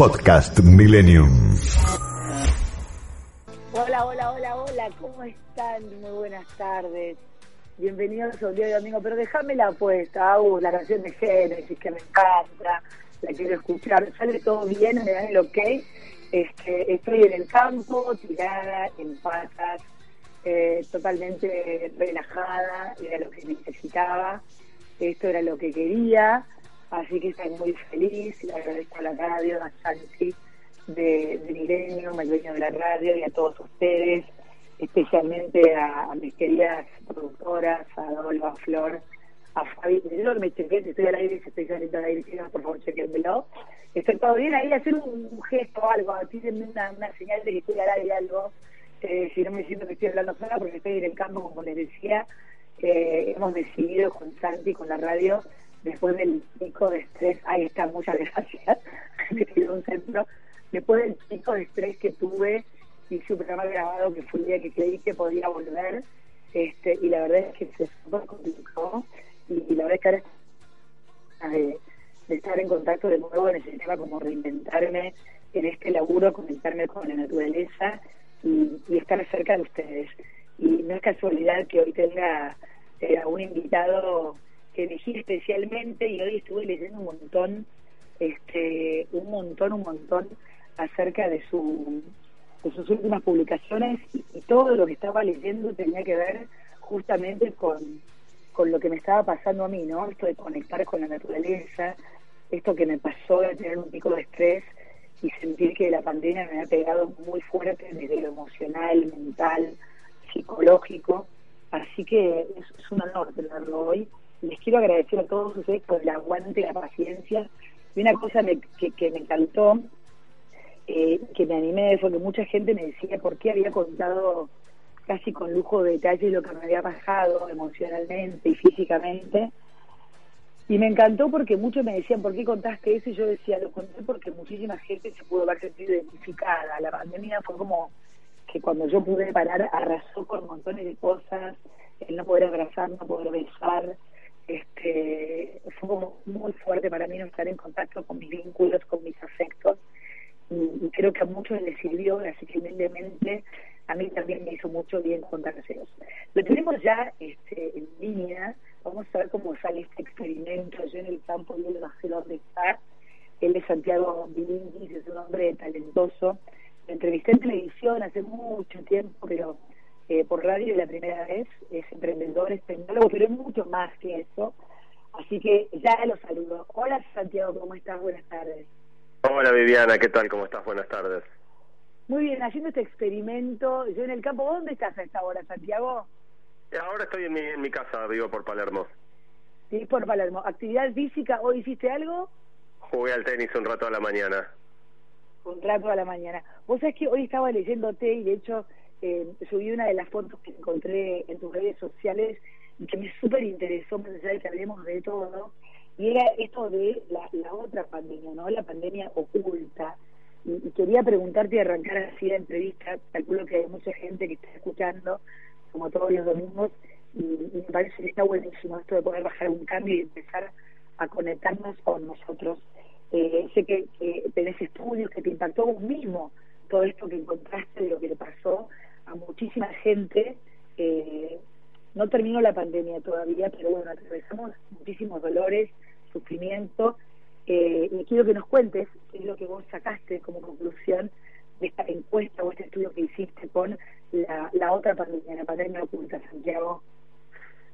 Podcast Millennium. Hola, hola, hola, hola, ¿cómo están? Muy buenas tardes. Bienvenidos a un día de domingo, pero déjame la apuesta, la canción de Génesis que me encanta, la quiero escuchar, sale todo bien, me dan el ok. Este, estoy en el campo, tirada, en patas, eh, totalmente relajada, era lo que necesitaba, esto era lo que quería, así que estoy muy feliz, le agradezco a la radio, a Santi de, de Milenio, el dueño de la radio y a todos ustedes, especialmente a, mis queridas productoras, a Adolfo, a Flor, a Fabi, yo me chequé, si estoy al aire, si estoy saliendo al aire, por favor chequenmelo. Estoy todo bien ahí, hacer un, gesto o algo, tírenme una, una señal de que estoy al aire algo, eh, si no me siento que estoy hablando sola porque estoy en el campo, como les decía, eh, hemos decidido con Santi, con la radio, después del pico de estrés, ahí está, muchas gracias, me un centro, después del pico de estrés que tuve, hice un programa grabado que fue el día que creí que podía volver, este, y la verdad es que se súper complicó, y, la verdad es que ahora de, de estar en contacto de nuevo necesitaba como reinventarme en este laburo, conectarme con la naturaleza, y, estar cerca de ustedes. Y no es casualidad que hoy tenga eh, a un invitado elegí especialmente y hoy estuve leyendo un montón, este, un montón, un montón acerca de su de sus últimas publicaciones y, todo lo que estaba leyendo tenía que ver justamente con, con lo que me estaba pasando a mí, ¿no? Esto de conectar con la naturaleza, esto que me pasó de tener un pico de estrés y sentir que la pandemia me ha pegado muy fuerte desde lo emocional, mental, psicológico. Así que es, un honor tenerlo hoy. Les quiero agradecer a todos ustedes por el aguante, la paciencia. Y una cosa que, que me encantó, eh, que me animé, fue que mucha gente me decía por qué había contado casi con lujo de detalle lo que me había pasado emocionalmente y físicamente y me encantó porque muchos me decían, ¿por qué contaste eso? Y yo decía, lo conté porque muchísima gente se pudo haber sentido identificada. La pandemia fue como que cuando yo pude parar, arrasó con montones de cosas, el no poder abrazar, no poder besar. Este, fue como muy fuerte para mí no estar en contacto con mis vínculos, con mis afectos. Y, creo que a muchos les sirvió, así que humildemente a mí también me hizo mucho bien contárselos. Lo tenemos ya este, en línea Vamos a ver cómo sale este experimento. Yo en el campo y él no sé dónde está. Él es Santiago Bilingis, es un hombre talentoso. Lo entrevisté en televisión hace mucho tiempo, pero eh, por radio la primera vez. Es emprendedor, es tecnólogo, pero es mucho más que eso. Así que ya lo saludo. Hola Santiago, ¿cómo estás? Buenas tardes. Hola Viviana, ¿qué tal? ¿Cómo estás? Buenas tardes. Muy bien, haciendo este experimento. Yo en el campo, ¿dónde estás a esta hora, Santiago? Ahora estoy en mi, en mi casa, vivo por Palermo. Sí, por Palermo. ¿Actividad física? ¿Hoy hiciste algo? Jugué al tenis un rato a la mañana. Un rato a la mañana. Vos sabés que hoy estaba leyéndote y de hecho eh, subí una de las fotos que encontré en tus redes sociales y que me súper interesó, más allá de que hablemos de todo, y era esto de la, otra pandemia, ¿no? La pandemia oculta. Y, quería preguntarte y arrancar así la entrevista, calculo que hay mucha gente que está escuchando, como todos los domingos, y, me parece que está buenísimo esto de poder bajar un cambio y empezar a conectarnos con nosotros. Eh, sé que, tenés estudios, que te impactó vos mismo todo esto que encontraste de lo que le pasó a muchísima gente. Eh, no terminó la pandemia todavía, pero bueno, atravesamos muchísimos dolores, sufrimiento, eh, y quiero que nos cuentes qué es lo que vos sacaste como conclusión de esta encuesta o este estudio que hiciste con la, la otra pandemia, la pandemia oculta, Santiago?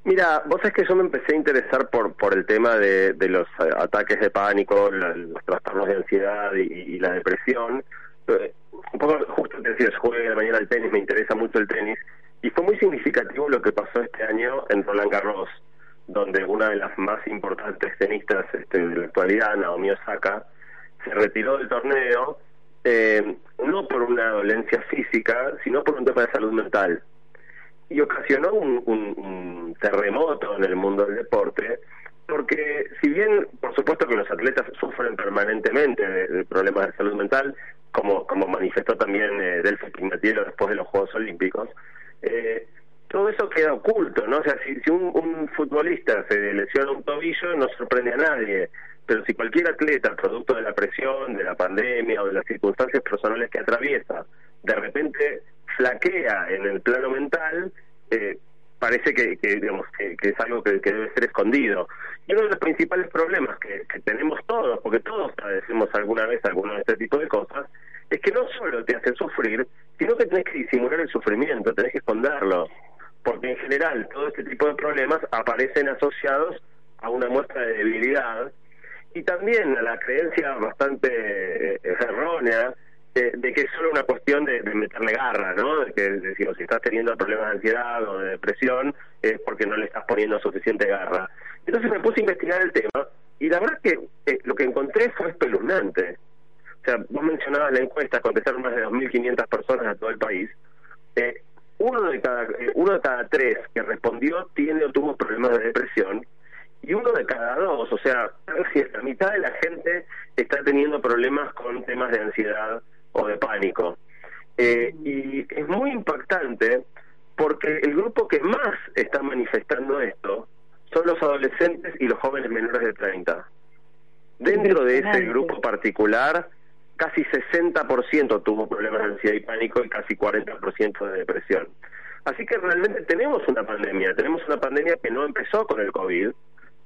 Mira, vos es que yo me empecé a interesar por por el tema de, de los eh, ataques de pánico, los trastornos de ansiedad y, la depresión. Eh, un poco, justo te decía, jugué de mañana al tenis, me interesa mucho el tenis, y fue muy significativo lo que pasó este año en Roland Garros, donde una de las más importantes tenistas este, de la actualidad, Naomi Osaka, se retiró del torneo eh, no por una dolencia física, sino por un tema de salud mental. Y ocasionó un, terremoto en el mundo del deporte, porque si bien, por supuesto que los atletas sufren permanentemente de, problemas de salud mental, como, como manifestó también eh, Delphi después de los Juegos Olímpicos, eh, todo eso queda oculto, ¿no? O sea, si, un, futbolista se lesiona un tobillo, no sorprende a nadie, pero si cualquier atleta, producto de la presión, de la pandemia o de las circunstancias personales que atraviesa, de repente flaquea en el plano mental, eh, parece que, digamos que, es algo que, debe ser escondido. Y uno de los principales problemas que, tenemos todos, porque todos padecemos alguna vez alguno de este tipo de cosas, que no solo te hacen sufrir, sino que tenés que disimular el sufrimiento, tenés que esconderlo. Porque en general todo este tipo de problemas aparecen asociados a una muestra de debilidad y también a la creencia bastante eh, errónea de, que es solo una cuestión de, meterle garra, ¿no? De que si estás teniendo problemas de ansiedad o de depresión es porque no le estás poniendo suficiente garra. Entonces me puse a investigar el tema y la verdad que eh, lo que encontré fue espeluznante. O sea, vos mencionabas la encuesta, contestaron más de 2.500 personas a todo el país. Eh, uno de cada eh, uno de cada tres que respondió tiene o tuvo problemas de depresión y uno de cada dos, o sea, la mitad de la gente está teniendo problemas con temas de ansiedad o de pánico. Eh, y es muy impactante porque el grupo que más está manifestando esto son los adolescentes y los jóvenes menores de 30. Dentro de ese grupo particular, casi 60% tuvo problemas de ansiedad y pánico y casi 40% de depresión. Así que realmente tenemos una pandemia, tenemos una pandemia que no empezó con el COVID,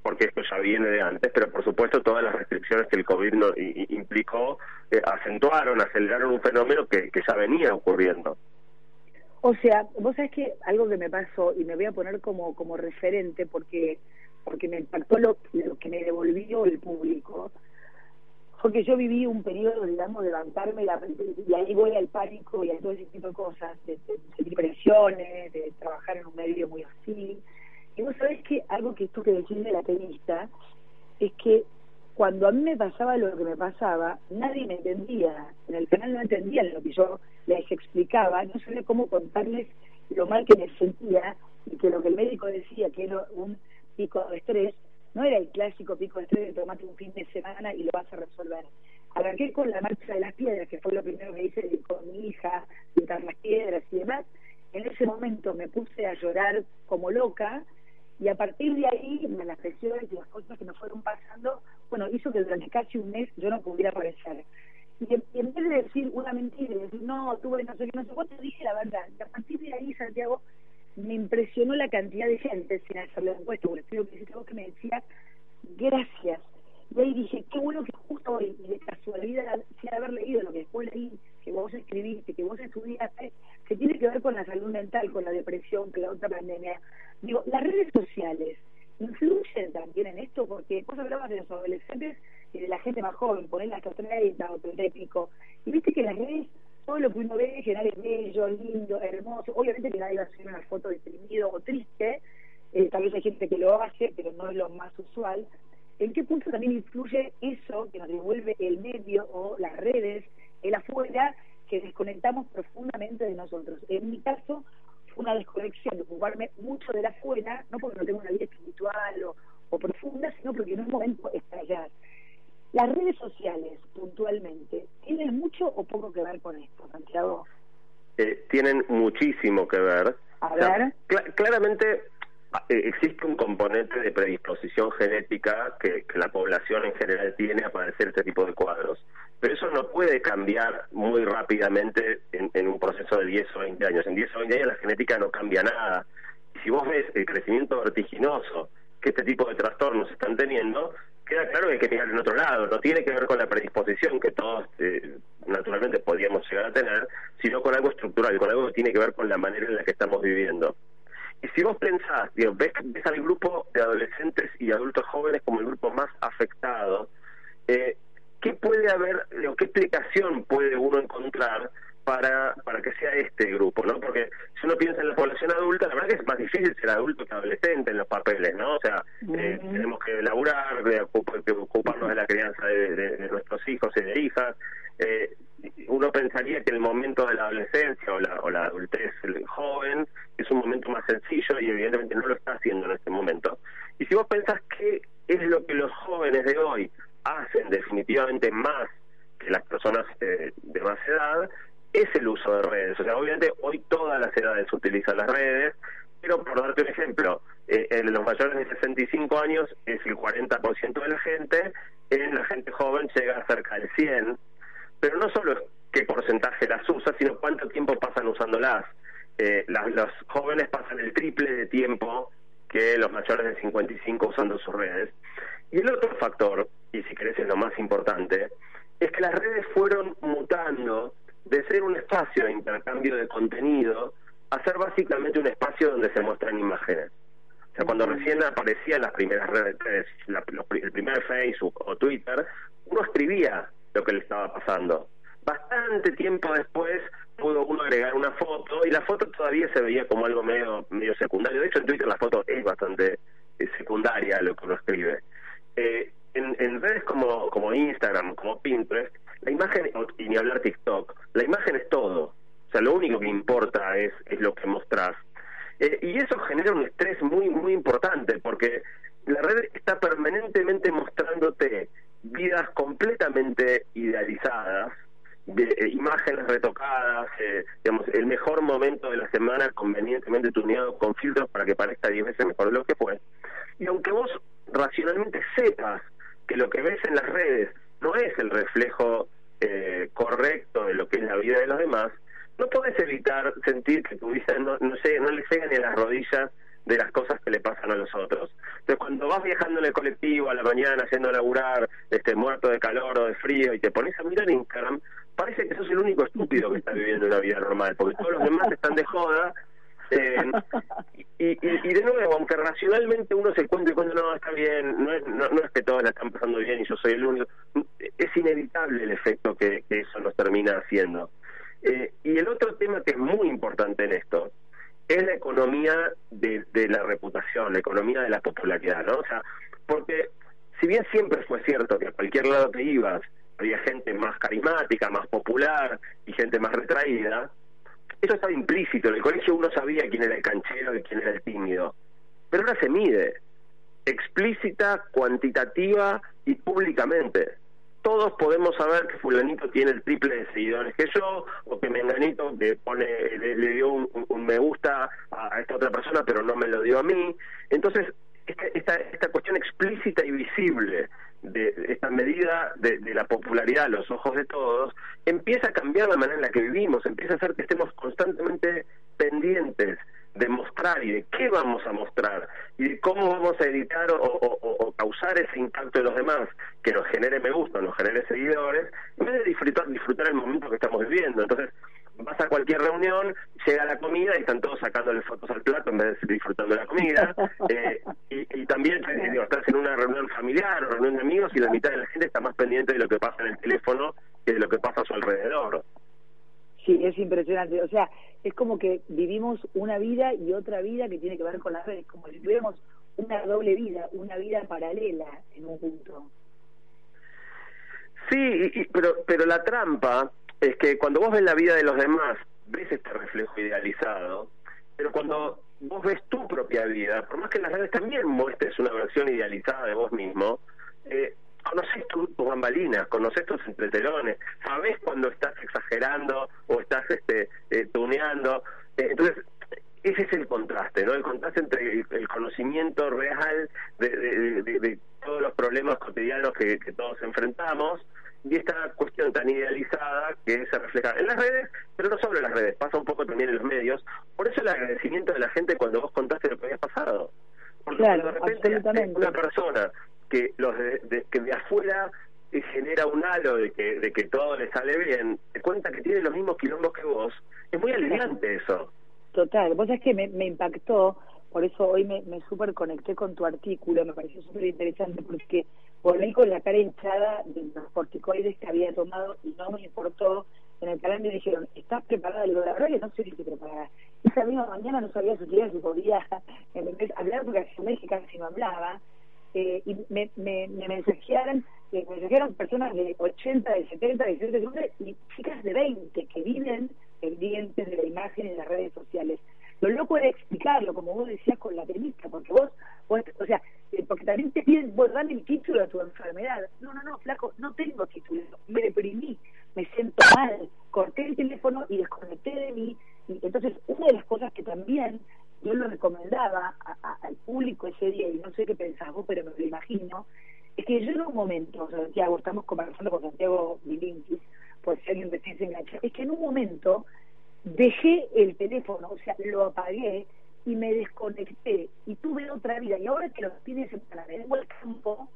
porque esto ya viene de antes, pero por supuesto todas las restricciones que el COVID no, implicó eh, acentuaron, aceleraron un fenómeno que, ya venía ocurriendo. O sea, vos sabés que algo que me pasó, y me voy a poner como, como referente porque, porque me impactó lo, lo que me devolvió el público, porque yo viví un periodo, digamos, de levantarme la, y ahí voy al pánico y a todo ese tipo de cosas, de, sentir presiones, de trabajar en un medio muy hostil, y vos sabés que algo que esto que decís de la tenista es que cuando a mí me pasaba lo que me pasaba, nadie me entendía. En el canal no entendían lo que yo les explicaba, no sabía cómo contarles lo mal que me sentía y que lo que el médico decía que era un pico de estrés, no era el clásico pico de estrés de tomate un fin de semana y lo vas a resolver. Arranqué con la marcha de las piedras, que fue lo primero que hice con mi hija, pintar las piedras y demás. En ese momento me puse a llorar como loca y a partir de ahí, las presiones y las cosas que nos fueron pasando, bueno, hizo que durante casi un mes yo no pudiera aparecer. Y en, vez de decir una mentira y decir, no, tuve no sé qué, no sé cuánto, dije la verdad. Y a partir de ahí, Santiago, me impresionó la cantidad de gente, sin hacerle encuesta, porque creo que me decía, gracias. Y ahí dije, qué bueno que justo hoy, de casualidad, sin haber leído lo que después leí, que vos escribiste, que vos estudiaste, que tiene que ver con la salud mental, con la depresión, con la otra pandemia. Digo, las redes sociales influyen también en esto, porque vos hablabas de los adolescentes y de la gente más joven, ponerla hasta 30 o 30 y pico, y viste que las redes, todo lo que uno ve en general es bello, lindo, hermoso, obviamente que nadie va a una foto deprimido o triste, eh, tal vez hay gente que lo hace, pero no es lo más usual. ¿En qué punto también influye eso que nos devuelve el medio o las redes, el afuera, que desconectamos profundamente de nosotros? En mi caso, una desconexión, de ocuparme mucho de la afuera, no porque no tengo una vida espiritual o, profunda, sino porque en un momento estallar. Las redes sociales, puntualmente, ¿tienen mucho o poco que ver con esto, Santiago? Eh, tienen muchísimo que ver. A ver. claramente eh, existe un componente de predisposición genética que, la población en general tiene a padecer este tipo de cuadros. Pero eso no puede cambiar muy rápidamente en, un proceso de 10 o 20 años. En 10 o 20 años la genética no cambia nada. Y si vos ves el crecimiento vertiginoso que este tipo de trastornos están teniendo, queda claro que hay que mirar en otro lado. No tiene que ver con la predisposición que todos eh, naturalmente podríamos llegar a tener, sino con algo estructural, con algo que tiene que ver con la manera en la que estamos viviendo. Y si vos pensás, digo, ves, ves al grupo de adolescentes y adultos jóvenes como el grupo más afectado, eh, ¿qué puede haber, o qué explicación puede uno encontrar para, para que sea este grupo, ¿no? Porque si uno piensa en la población adulta, la verdad que es más difícil ser adulto que adolescente en los papeles, ¿no? O sea, eh, tenemos que laburar, de, ocuparnos de la crianza de, nuestros hijos y de hijas. Eh, uno pensaría que el momento de la adolescencia o la, o la adultez joven es un momento más sencillo y evidentemente no lo está haciendo en este momento. Y si vos pensás qué es lo que los jóvenes de hoy hacen definitivamente más que las personas eh, de más edad, es el uso de redes. O sea, obviamente hoy todas las edades utilizan las redes, pero por darte un ejemplo, eh, en los mayores de 65 años es el 40% de la gente, en la gente joven llega cerca del 100, pero no solo es qué porcentaje las usa, sino cuánto tiempo pasan usándolas. Eh, los jóvenes pasan el triple de tiempo que los mayores de 55 usando sus redes. Y el otro factor, y si querés es lo más importante, es que las redes fueron mutando de ser un espacio de intercambio de contenido a ser básicamente un espacio donde se muestran imágenes. O sea, cuando recién aparecían las primeras redes, el primer Facebook o Twitter, uno escribía lo que le estaba pasando. Bastante tiempo después pudo uno agregar una foto y la foto todavía se veía como algo medio medio secundario. De hecho, en Twitter la foto es bastante eh, secundaria lo que uno escribe. Eh, en, en redes como, como Instagram, como Pinterest, la imagen, y ni hablar TikTok, la imagen es todo. O sea, lo único que importa es, es lo que mostrás. Eh, y eso genera un estrés muy, muy importante, porque la red está permanentemente mostrándote vidas completamente idealizadas, de eh, imágenes retocadas, eh, digamos, el mejor momento de la semana convenientemente tuneado con filtros para que parezca 10 veces mejor de lo que fue. Y aunque vos racionalmente sepas que lo que ves en las redes no es el reflejo eh, correcto de lo que es la vida de los demás, no podés evitar sentir que tu vida no, no, no le llega ni a las rodillas de las cosas que le pasan a los otros. Entonces, cuando vas viajando en el colectivo a la mañana, haciendo a laburar, este, muerto de calor o de frío, y te pones a mirar Instagram, parece que sos el único estúpido que está viviendo una vida normal, porque todos los demás están de joda. Eh, y, de nuevo, aunque racionalmente uno se cuente cuando no está bien, no es, no, es que todos la están pasando bien y yo soy el único, es inevitable el efecto que, eso nos termina haciendo. Eh, y el otro tema que es muy importante en esto es la economía de, de la reputación, la economía de la popularidad, ¿no? O sea, porque si bien siempre fue cierto que a cualquier lado que ibas, había gente más carismática, más popular y gente más retraída, eso estaba implícito. En el colegio uno sabía quién era el canchero y quién era el tímido. Pero ahora se mide, explícita, cuantitativa y públicamente. Todos podemos saber que fulanito tiene el triple de seguidores que yo, o que menganito le, pone, le, dio un, me gusta a esta otra persona, pero no me lo dio a mí. Entonces, esta, esta, esta cuestión explícita y visible de esta medida de, la popularidad a los ojos de todos, empieza a cambiar la manera en la que vivimos, empieza a hacer que estemos constantemente pendientes de mostrar y de qué vamos a mostrar y de cómo vamos a editar o, causar ese impacto de los demás que nos genere me gusta, nos genere seguidores, en vez de disfrutar, disfrutar el momento que estamos viviendo. Entonces, vas a cualquier reunión, llega la comida y están todos sacándole fotos al plato en vez de disfrutando de la comida. Eh, y, también estás en una reunión familiar o reunión de amigos y la mitad de la gente está más pendiente de lo que pasa en el teléfono que de lo que pasa a su alrededor. Sí, es impresionante. O sea, es como que vivimos una vida y otra vida que tiene que ver con las redes, como si tuviéramos una doble vida, una vida paralela en un punto. Sí, pero, pero la trampa es que cuando vos ves la vida de los demás, ves este reflejo idealizado, pero cuando vos ves tu propia vida, por más que en las redes también muestres una versión idealizada de vos mismo, eh, conoces tus tu bambalinas, conoces tus entretelones, sabes cuando estás exagerando o estás este, eh, tuneando. Eh, entonces, ese es el contraste, ¿no? El contraste entre el, conocimiento real de, de, todos los problemas cotidianos que todos enfrentamos y esta cuestión tan idealizada que se refleja en las redes, pero no solo en las redes, pasa un poco también en los medios. Por eso el agradecimiento de la gente cuando vos contaste lo que había pasado. Porque claro, de repente una persona que los de, que de afuera genera un halo de que, de que todo le sale bien, te cuenta que tiene los mismos quilombos que vos, es muy aliviante eso. Total, vos sabés que me, me impactó, por eso hoy me, me súper conecté con tu artículo, me pareció súper interesante porque volví con la cara hinchada de los corticoides que había tomado y no me importó. En el canal me dijeron, ¿estás preparada? Le digo, la verdad que no sé si estoy preparada. Esa misma mañana no sabía si podía hablar porque mes que casi no hablaba. Eh, y me, me, me mensajearon, me mensajearon personas de 80, de 70, de 60, y chicas de 20 que viven pendientes de la imagen en las redes sociales. Lo loco era explicarlo, como vos decías con la premisa, porque vos, o sea, eh, porque también te piden, vos dale el título a tu enfermedad. No, no, no, flaco, no tengo título, me deprimí, me siento mal, corté el teléfono y desconecté de mí. Y entonces, una de las cosas que también yo lo recomendaba al público ese día, y no sé qué pensás vos, pero me lo imagino, es que yo en un momento, Santiago, estamos conversando con Santiago Bilinkis, por si alguien me piensa enganchar, es que en un momento dejé el teléfono, o sea, lo apagué y me desconecté y tuve otra vida. Y ahora que los de semana me vengo al campo,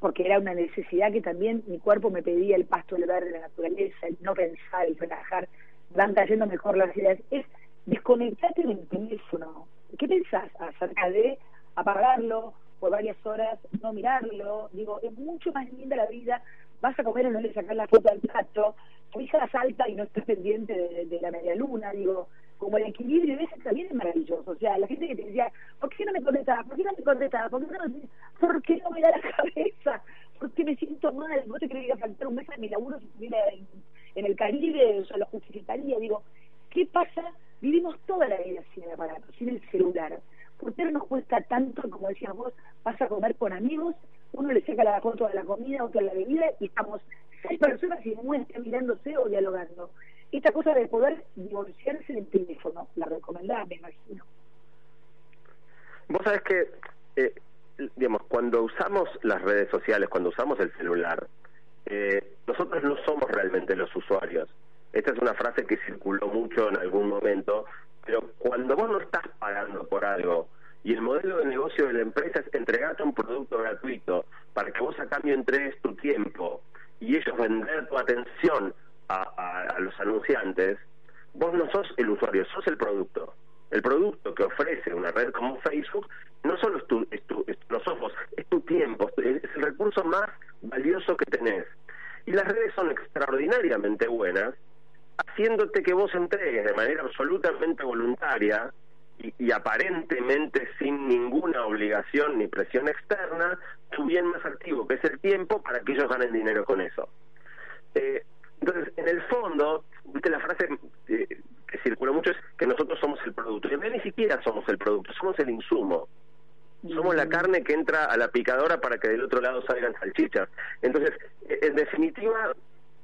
porque era una necesidad que también mi cuerpo me pedía el pasto, el verde, la naturaleza, el no pensar, el relajar, van cayendo mejor las ideas, es desconectarte del teléfono. ¿Qué pensás acerca de apagarlo por varias horas, no mirarlo? Digo, es mucho más linda la vida, vas a comer o no le sacas la foto al plato, tu hija salta y no estás pendiente de, la media luna, digo, como el equilibrio de veces también es maravilloso. O sea, la gente que te decía, ¿por qué no me contestaba? ¿Por qué no me contestaba? ¿Por qué no me, ¿Por qué no me da la cabeza? ¿Por qué me siento mal? ¿Vos te crees que a faltar un mes a mi laburo si estuviera en, en, el Caribe? O sea, lo justificaría. Digo, ¿qué pasa? Vivimos toda la vida sin el aparato, sin el celular. ¿Por qué no nos cuesta tanto, como decías vos, vas a comer con amigos, uno le saca la foto de la comida, otro de la bebida, y estamos seis personas y no están mirándose o dialogando? Esta cosa de poder divorciarse del teléfono, la recomendada, me imagino. Vos sabés que, eh, digamos, cuando usamos las redes sociales, cuando usamos el celular, eh, nosotros no somos realmente los usuarios. Esta es una frase que circuló mucho en algún momento, pero cuando vos no estás pagando por algo y el modelo de negocio de la empresa es entregarte un producto gratuito para que vos a cambio entregues tu tiempo y ellos vender tu atención a, los anunciantes, vos no sos el usuario, sos el producto. El producto que ofrece una red como Facebook no solo es tu, es tu, sos es tu tiempo, es el recurso más valioso que tenés. Y las redes son extraordinariamente buenas haciéndote que vos entregues de manera absolutamente voluntaria y, aparentemente sin ninguna obligación ni presión externa, tu bien más activo, que es el tiempo, para que ellos ganen dinero con eso. Eh, entonces, en el fondo, viste la frase eh, que circula mucho es que nosotros somos el producto. Y en ni siquiera somos el producto, somos el insumo. Somos la carne que entra a la picadora para que del otro lado salgan salchichas. Entonces, en definitiva,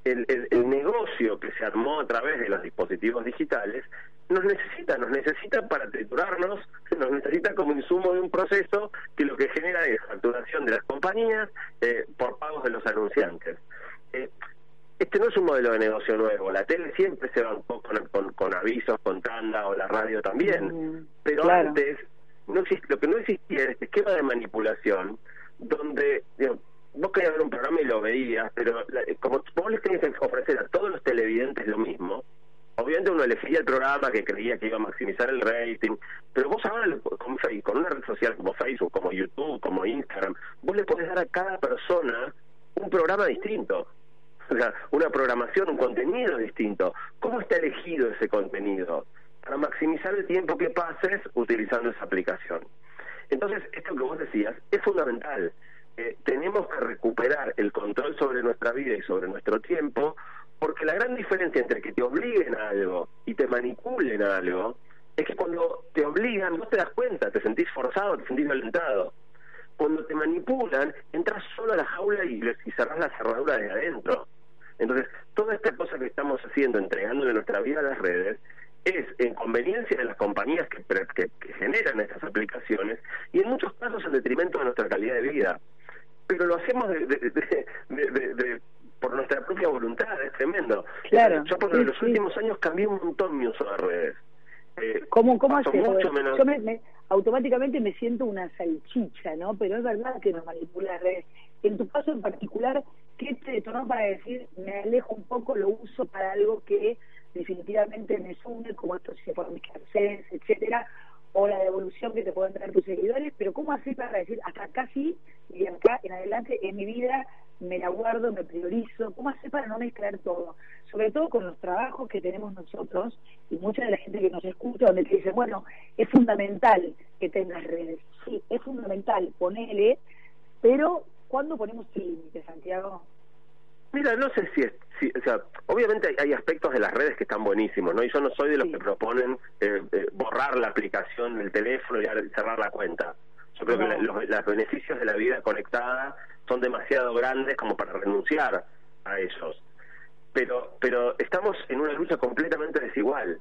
el, el, negocio que se armó a través de los dispositivos digitales nos necesita, nos necesita para triturarnos, nos necesita como insumo de un proceso que lo que genera es facturación de las compañías eh, por pagos de los anunciantes. Eh, este no es un modelo de negocio nuevo, la tele siempre se va con, con, con avisos, con tanda o la radio también, mm, pero antes no lo que no existía era este esquema de manipulación donde vos querías ver un programa y lo veías, pero como vos les tenías que ofrecer a todos los televidentes lo mismo, obviamente uno elegía el programa que creía que iba a maximizar el rating, pero vos ahora con, con una red social como Facebook, como YouTube, como Instagram, vos le podés dar a cada persona un programa distinto. O sea, una programación, un contenido distinto. ¿Cómo está elegido ese contenido? Para maximizar el tiempo que pases utilizando esa aplicación. Entonces, esto que vos decías es fundamental. Eh, tenemos que recuperar el control sobre nuestra vida y sobre nuestro tiempo, porque la gran diferencia entre que te obliguen a algo y te manipulen a algo es que cuando te obligan no te das cuenta, te sentís forzado, te sentís violentado. Cuando te manipulan, entras solo a la jaula y, y cerrás la cerradura de adentro. Entonces, toda esta cosa que estamos haciendo, entregándole nuestra vida a las redes, es en conveniencia de las compañías que, que generan estas aplicaciones y en muchos casos en detrimento de nuestra calidad de vida pero lo hacemos de, por nuestra propia voluntad, es tremendo. Claro. Yo por los últimos años cambié un montón mi uso de redes. Eh, ¿Cómo, cómo haces? Yo me, automáticamente me siento una salchicha, ¿no? Pero es verdad que me manipula las redes. En tu caso en particular, ¿qué te detonó para decir, me alejo un poco, lo uso para algo que definitivamente me sume, como esto se por mis etcétera? o la devolución que te pueden traer tus seguidores, pero ¿cómo hacer para decir, hasta acá sí, y acá en adelante en mi vida me la guardo, me priorizo? ¿Cómo hacer para no mezclar todo? Sobre todo con los trabajos que tenemos nosotros y mucha de la gente que nos escucha, donde te dice, bueno, es fundamental que tengas redes. Sí, es fundamental, ponele, pero ¿cuándo ponemos límites, Santiago? Mira, no sé si es, o sea, obviamente hay, aspectos de las redes que están buenísimos, ¿no? Y yo no soy de los que proponen eh, eh, borrar la aplicación del teléfono y cerrar la cuenta. Yo creo que los, beneficios de la vida conectada son demasiado grandes como para renunciar a ellos. Pero, pero estamos en una lucha completamente desigual.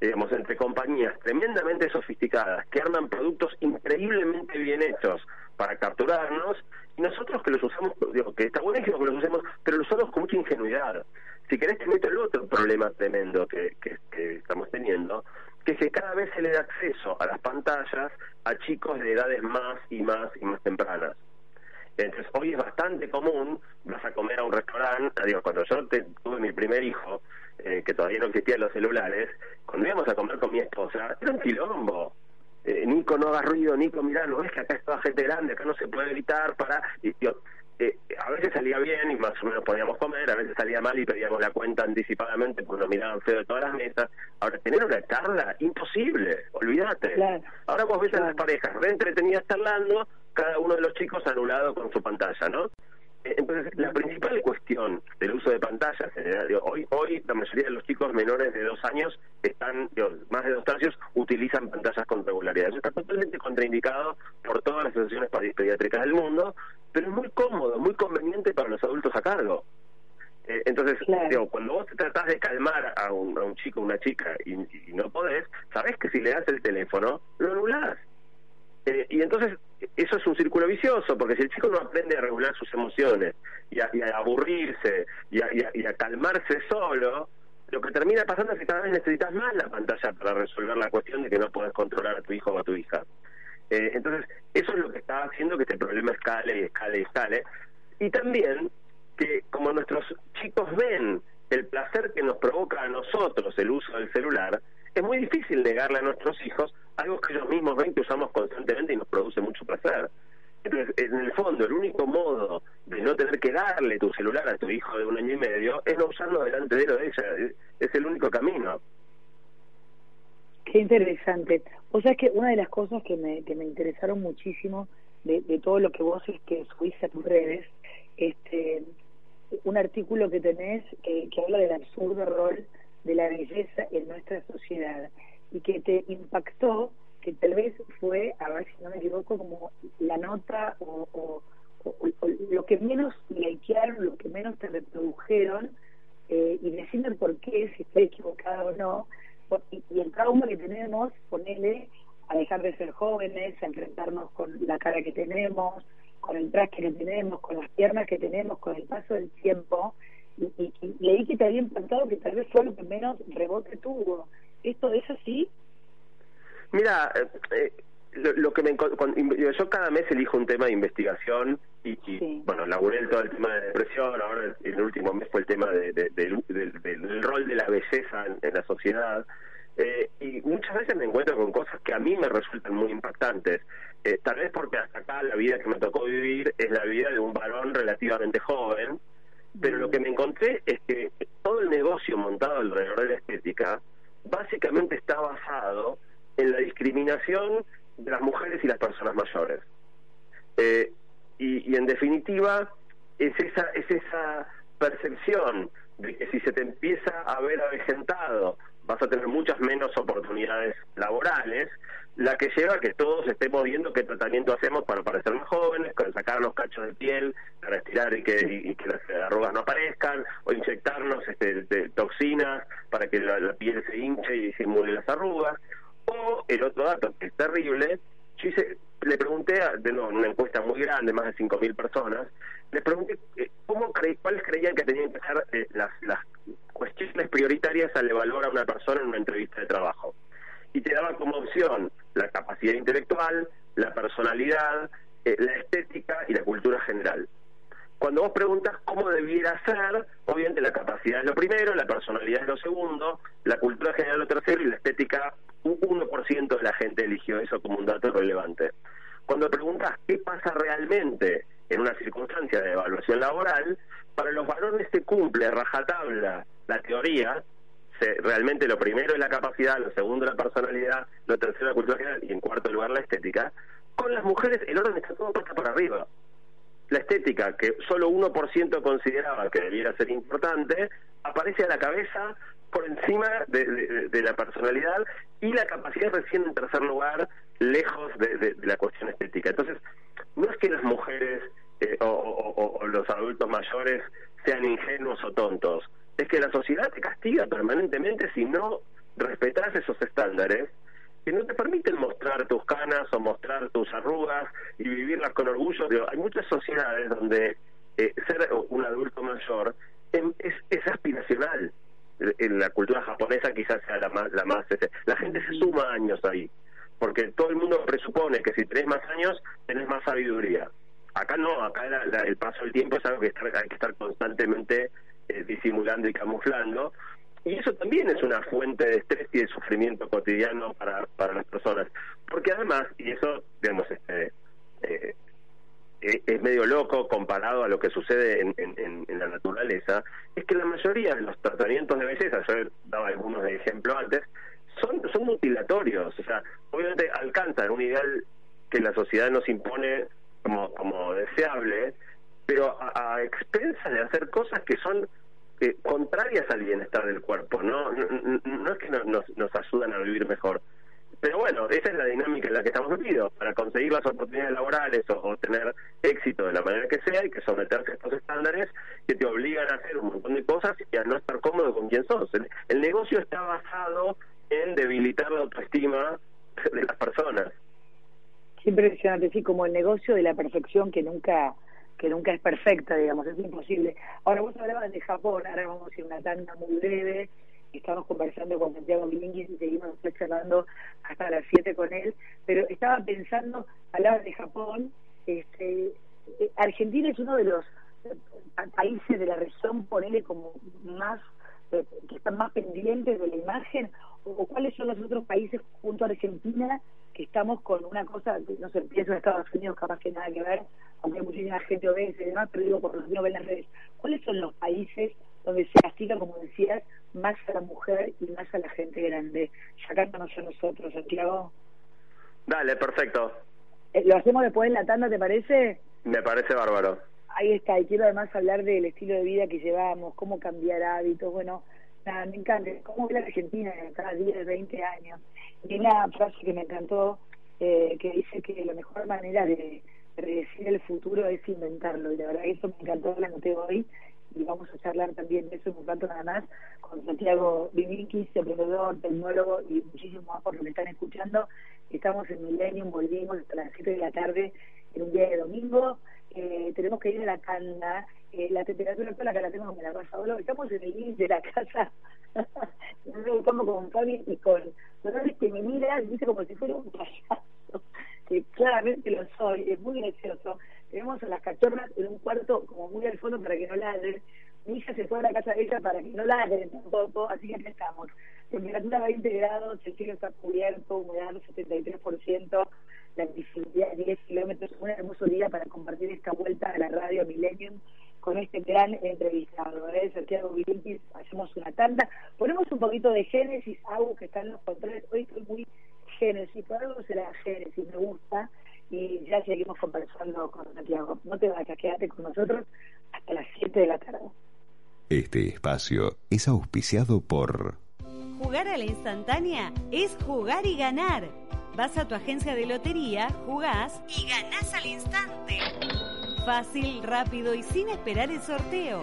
digamos, entre compañías tremendamente sofisticadas que arman productos increíblemente bien hechos para capturarnos y nosotros que los usamos, digo, que está buenísimo que los usemos, pero los usamos con mucha ingenuidad. Si querés te meto el otro problema tremendo que, que, estamos teniendo, que que cada vez se le da acceso a las pantallas a chicos de edades más y más y más tempranas. Entonces, hoy es bastante común, vas a comer a un restaurante, digo, cuando yo tuve mi primer hijo, eh, que todavía no existían los celulares, cuando íbamos a comer con mi esposa, era un quilombo. Eh, Nico, no hagas ruido, Nico, mirá, no ves que acá es toda gente grande, acá no se puede gritar, para... Y, eh, a veces salía bien y más o menos podíamos comer, a veces salía mal y pedíamos la cuenta anticipadamente porque nos miraban feo de todas las mesas. Ahora, tener una charla, imposible, olvídate. Ahora vos ves a las parejas re entretenidas charlando, cada uno de los chicos anulado con su pantalla, ¿no? Eh, entonces, la principal cuestión del uso de pantallas, hoy, hoy la mayoría de los chicos menores de dos años están, más de dos tercios, utilizan pantallas con regularidad. Eso está totalmente contraindicado por todas las asociaciones pediátricas del mundo, pero es muy cómodo, muy conveniente para los adultos a cargo. Eh, entonces, cuando vos tratás de calmar a un, a un chico o una chica y, y, no podés, sabés que si le das el teléfono, lo anulás. Eh, y entonces eso es un círculo vicioso, porque si el chico no aprende a regular sus emociones y a, aburrirse y a, calmarse solo, lo que termina pasando es que cada vez necesitas más la pantalla para resolver la cuestión de que no puedes controlar a tu hijo o a tu hija. Eh, entonces, eso es lo que está haciendo que este problema escale y escale y escale. Y también que como nuestros chicos ven el placer que nos provoca a nosotros el uso del celular, es muy difícil negarle a nuestros hijos algo que ellos mismos ven que usamos constantemente y nos produce mucho placer. Entonces, en el fondo, el único modo de no tener que darle tu celular a tu hijo de un año y medio es no usarlo delante de él de ella. Es el único camino. Qué interesante. O sea, es que una de las cosas que me, que me interesaron muchísimo de, de todo lo que vos es que subiste a tus redes, este, un artículo que tenés que, que habla del absurdo rol de la belleza en nuestra sociedad y que te impactó, que tal vez fue, a ver si no me equivoco, como la nota o, lo que menos likearon, lo que menos te reprodujeron, eh, y decirme por qué, si estoy equivocada o no, y, el trauma que tenemos, ponerle a dejar de ser jóvenes, a enfrentarnos con la cara que tenemos, con el traje que tenemos, con las piernas que tenemos, con el paso del tiempo, y, leí que te había impactado que tal vez fue lo que menos rebote tuvo. ¿Esto es así? Mira, eh, eh, lo, que me yo cada mes elijo un tema de investigación y, bueno, laburé todo el tema de depresión, ahora el, último mes fue el tema de, del, rol de la belleza en, la sociedad. Eh, y muchas veces me encuentro con cosas que a mí me resultan muy impactantes. tal vez porque hasta acá la vida que me tocó vivir es la vida de un varón relativamente joven, pero lo que me encontré es que todo el negocio montado alrededor de la estética básicamente está basado en la discriminación de las mujeres y las personas mayores. Eh, y, y, en definitiva es esa, es esa percepción de que si se te empieza a ver avejentado vas a tener muchas menos oportunidades laborales, la que lleva a que todos estemos viendo qué tratamiento hacemos para parecer más jóvenes, para sacar los cachos de piel, para estirar y que, que las arrugas no aparezcan, o inyectarnos este, toxinas para que la, piel se hinche y simule las arrugas. O el otro dato que es terrible, yo le pregunté, a, de una encuesta muy grande, más de 5.000 personas, le pregunté eh, cómo cuáles creían que tenían que ser eh, las, las cuestiones prioritarias al evaluar a una persona en una entrevista de trabajo y te daba como opción la capacidad intelectual, la personalidad, eh, la estética y la cultura general. Cuando vos preguntas cómo debiera ser, obviamente la capacidad es lo primero, la personalidad es lo segundo, la cultura general lo tercero y la estética, un 1% de la gente eligió eso como un dato relevante. Cuando preguntas qué pasa realmente en una circunstancia de evaluación laboral, para los varones se cumple rajatabla la teoría, realmente lo primero es la capacidad, lo segundo la personalidad, lo tercero la cultura general y en cuarto lugar la estética. Con las mujeres el orden está todo puesto por arriba. La estética, que solo 1% consideraba que debiera ser importante, aparece a la cabeza por encima de, la personalidad y la capacidad recién en tercer lugar, lejos de, la cuestión estética. Entonces, no es que las mujeres eh, o los adultos mayores sean ingenuos o tontos, es que la sociedad te castiga permanentemente si no respetás esos estándares que no te permiten mostrar tus canas o mostrar tus arrugas y vivirlas con orgullo. hay muchas sociedades donde eh, ser un adulto mayor es, es aspiracional. En la cultura japonesa quizás sea la más, la más... La gente se suma años ahí, porque todo el mundo presupone que si tenés más años, tenés más sabiduría. Acá no, acá el paso del tiempo es algo que hay que estar constantemente eh, disimulando y camuflando. Y eso también es una fuente de estrés y de sufrimiento cotidiano para, para las personas. Porque además, y eso, digamos, este, eh, eh, es medio loco comparado a lo que sucede en, en, la naturaleza, es que la mayoría de los tratamientos de belleza, yo daba algunos de ejemplo antes, son, son mutilatorios. O sea, obviamente alcanzan un ideal que la sociedad nos impone como, como deseable, pero a, expensas de hacer cosas que son eh, contrarias al bienestar del cuerpo, ¿no? No, es que nos, nos ayudan a vivir mejor. Pero bueno, esa es la dinámica en la que estamos metidos. Para conseguir las oportunidades laborales o, tener éxito de la manera que sea, hay que someterse a estos estándares que te obligan a hacer un montón de cosas y a no estar cómodo con quien sos. el negocio está basado en debilitar la autoestima de las personas impresionante, sí, como el negocio de la perfección que nunca que nunca es perfecta, digamos, es imposible. Ahora vos hablabas de Japón, ahora vamos a ir una tanda muy breve, estamos conversando con Santiago Milinguis y seguimos charlando hasta las 7 con él, pero estaba pensando, hablabas de Japón, este, eh, Argentina es uno de los eh, países de la región, ponele como más, eh, que están más pendientes de la imagen, o cuáles son los otros países junto a Argentina que estamos con una cosa, no sé, pienso en Estados Unidos, capaz que nada que ver, aunque hay muchísima gente obesa y demás, pero digo, por lo que ven las redes, ¿cuáles son los países donde se castiga, como decías, más a la mujer y más a la gente grande? Sacándonos a nosotros, Santiago. Dale, perfecto. Eh, ¿Lo hacemos después en la tanda, te parece? Me parece bárbaro. Ahí está, y quiero además hablar del estilo de vida que llevamos, cómo cambiar hábitos, bueno, nada, me encanta, cómo ve la Argentina cada 10, 20 años y una frase que me encantó eh, que dice que la mejor manera de predecir el futuro es inventarlo y la verdad eso me encantó, la noté hoy y vamos a charlar también de eso en un rato nada más con Santiago Viminkis, emprendedor, tecnólogo y muchísimo más por lo que están escuchando. Estamos en Millennium, volvimos hasta las 7 de la tarde en un día de domingo. Eh, tenemos que ir a la canda. Eh, la temperatura actual acá la tengo me la pasa Estamos en el índice de la casa. estamos con Fabi y con Dolores que me mira dice como si fuera un payaso, que claramente lo soy, es muy gracioso. Tenemos a las cachorras en un cuarto como muy al fondo para que no ladren. Mi hija se fue a la casa de ella para que no ladren tampoco, así que aquí estamos. Temperatura 20 grados, el cielo está cubierto, humedad 73%, la visibilidad 10 kilómetros. Un hermoso día para compartir esta vuelta a la radio Millennium con este gran entrevistado, ¿eh? Santiago Vilimpis, hacemos una tanda, ponemos un poquito de Génesis, algo que está en los controles, hoy estoy muy Génesis, por algo será Génesis, me gusta, y ya seguimos conversando con Santiago. No te vayas, quédate con nosotros hasta las 7 de la tarde. Este espacio es auspiciado por... Jugar a la instantánea es jugar y ganar. Vas a tu agencia de lotería, jugás y ganás al instante. Fácil, rápido y sin esperar el sorteo.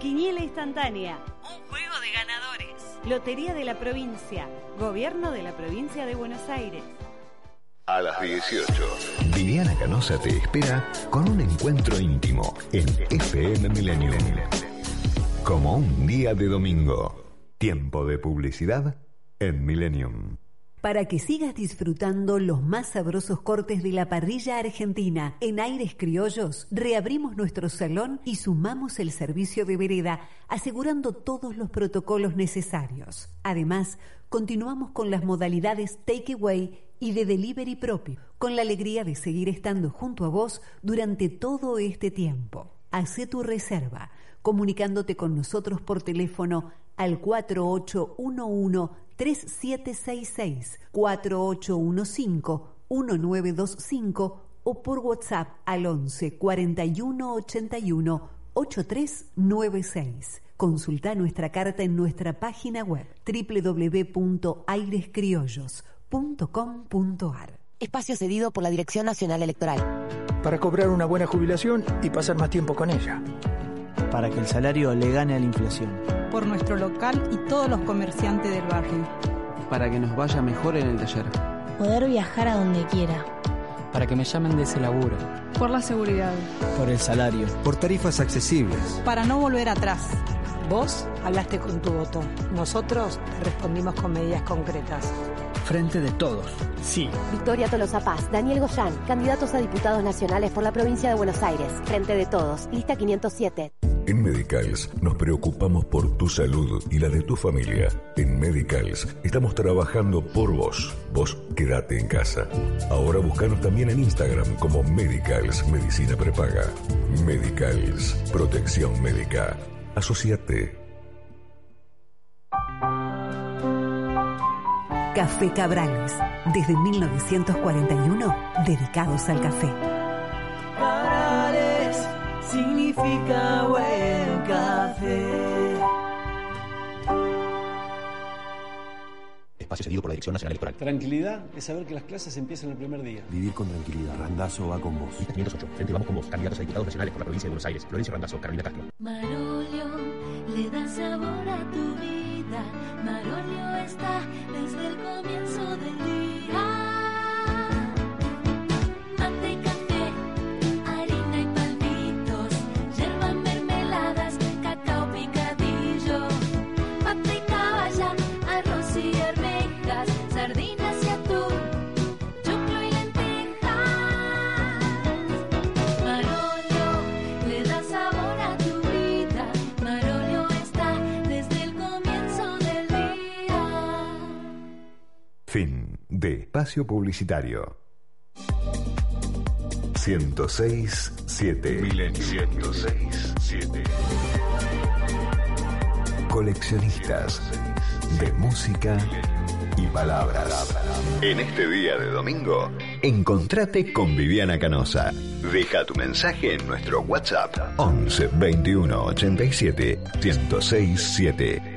Quiniela instantánea. Un juego de ganadores. Lotería de la provincia. Gobierno de la provincia de Buenos Aires. A las 18. Viviana Canosa te espera con un encuentro íntimo en FM Millennium. Como un día de domingo. Tiempo de publicidad en Millennium para que sigas disfrutando los más sabrosos cortes de la parrilla argentina. En Aires Criollos reabrimos nuestro salón y sumamos el servicio de vereda, asegurando todos los protocolos necesarios. Además, continuamos con las modalidades takeaway y de delivery propio, con la alegría de seguir estando junto a vos durante todo este tiempo. Hacé tu reserva comunicándote con nosotros por teléfono al 4811 3766 4815 1925 o por WhatsApp al 11 41 81 8396. Consulta nuestra carta en nuestra página web www.airescriollos.com.ar. Espacio cedido por la Dirección Nacional Electoral. Para cobrar una buena jubilación y pasar más tiempo con ella. Para que el salario le gane a la inflación por nuestro local y todos los comerciantes del barrio. para que nos vaya mejor en el taller. Poder viajar a donde quiera. Para que me llamen de ese laburo. Por la seguridad. Por el salario. Por tarifas accesibles. Para no volver atrás. Vos hablaste con tu voto. Nosotros te respondimos con medidas concretas. Frente de todos. Sí. Victoria Tolosa Paz, Daniel Goyán, candidatos a diputados nacionales por la provincia de Buenos Aires. Frente de todos, lista 507. En Medicals nos preocupamos por tu salud y la de tu familia. En Medicals estamos trabajando por vos. Vos quédate en casa. Ahora buscanos también en Instagram como Medicals Medicina Prepaga. Medicals, protección médica. Asociate. Café Cabrales, desde 1941, dedicados al café. Cabrales significa Espacio cedido por la Dirección Nacional Electoral. Tranquilidad es saber que las clases empiezan el primer día. Vivir con tranquilidad. Randazo va con vos. Lista 508. Frente Vamos con vos. Candidatos a diputados nacionales por la provincia de Buenos Aires. Florencia Randazo. Carolina Castro. Marolio le da sabor a tu vida. Marolio está desde el comienzo del día. Fin de espacio publicitario. 106.7 106.7 Coleccionistas de música y palabras. En este día de domingo, encontrate con Viviana Canosa. Deja tu mensaje en nuestro WhatsApp 11 21 87 106.7.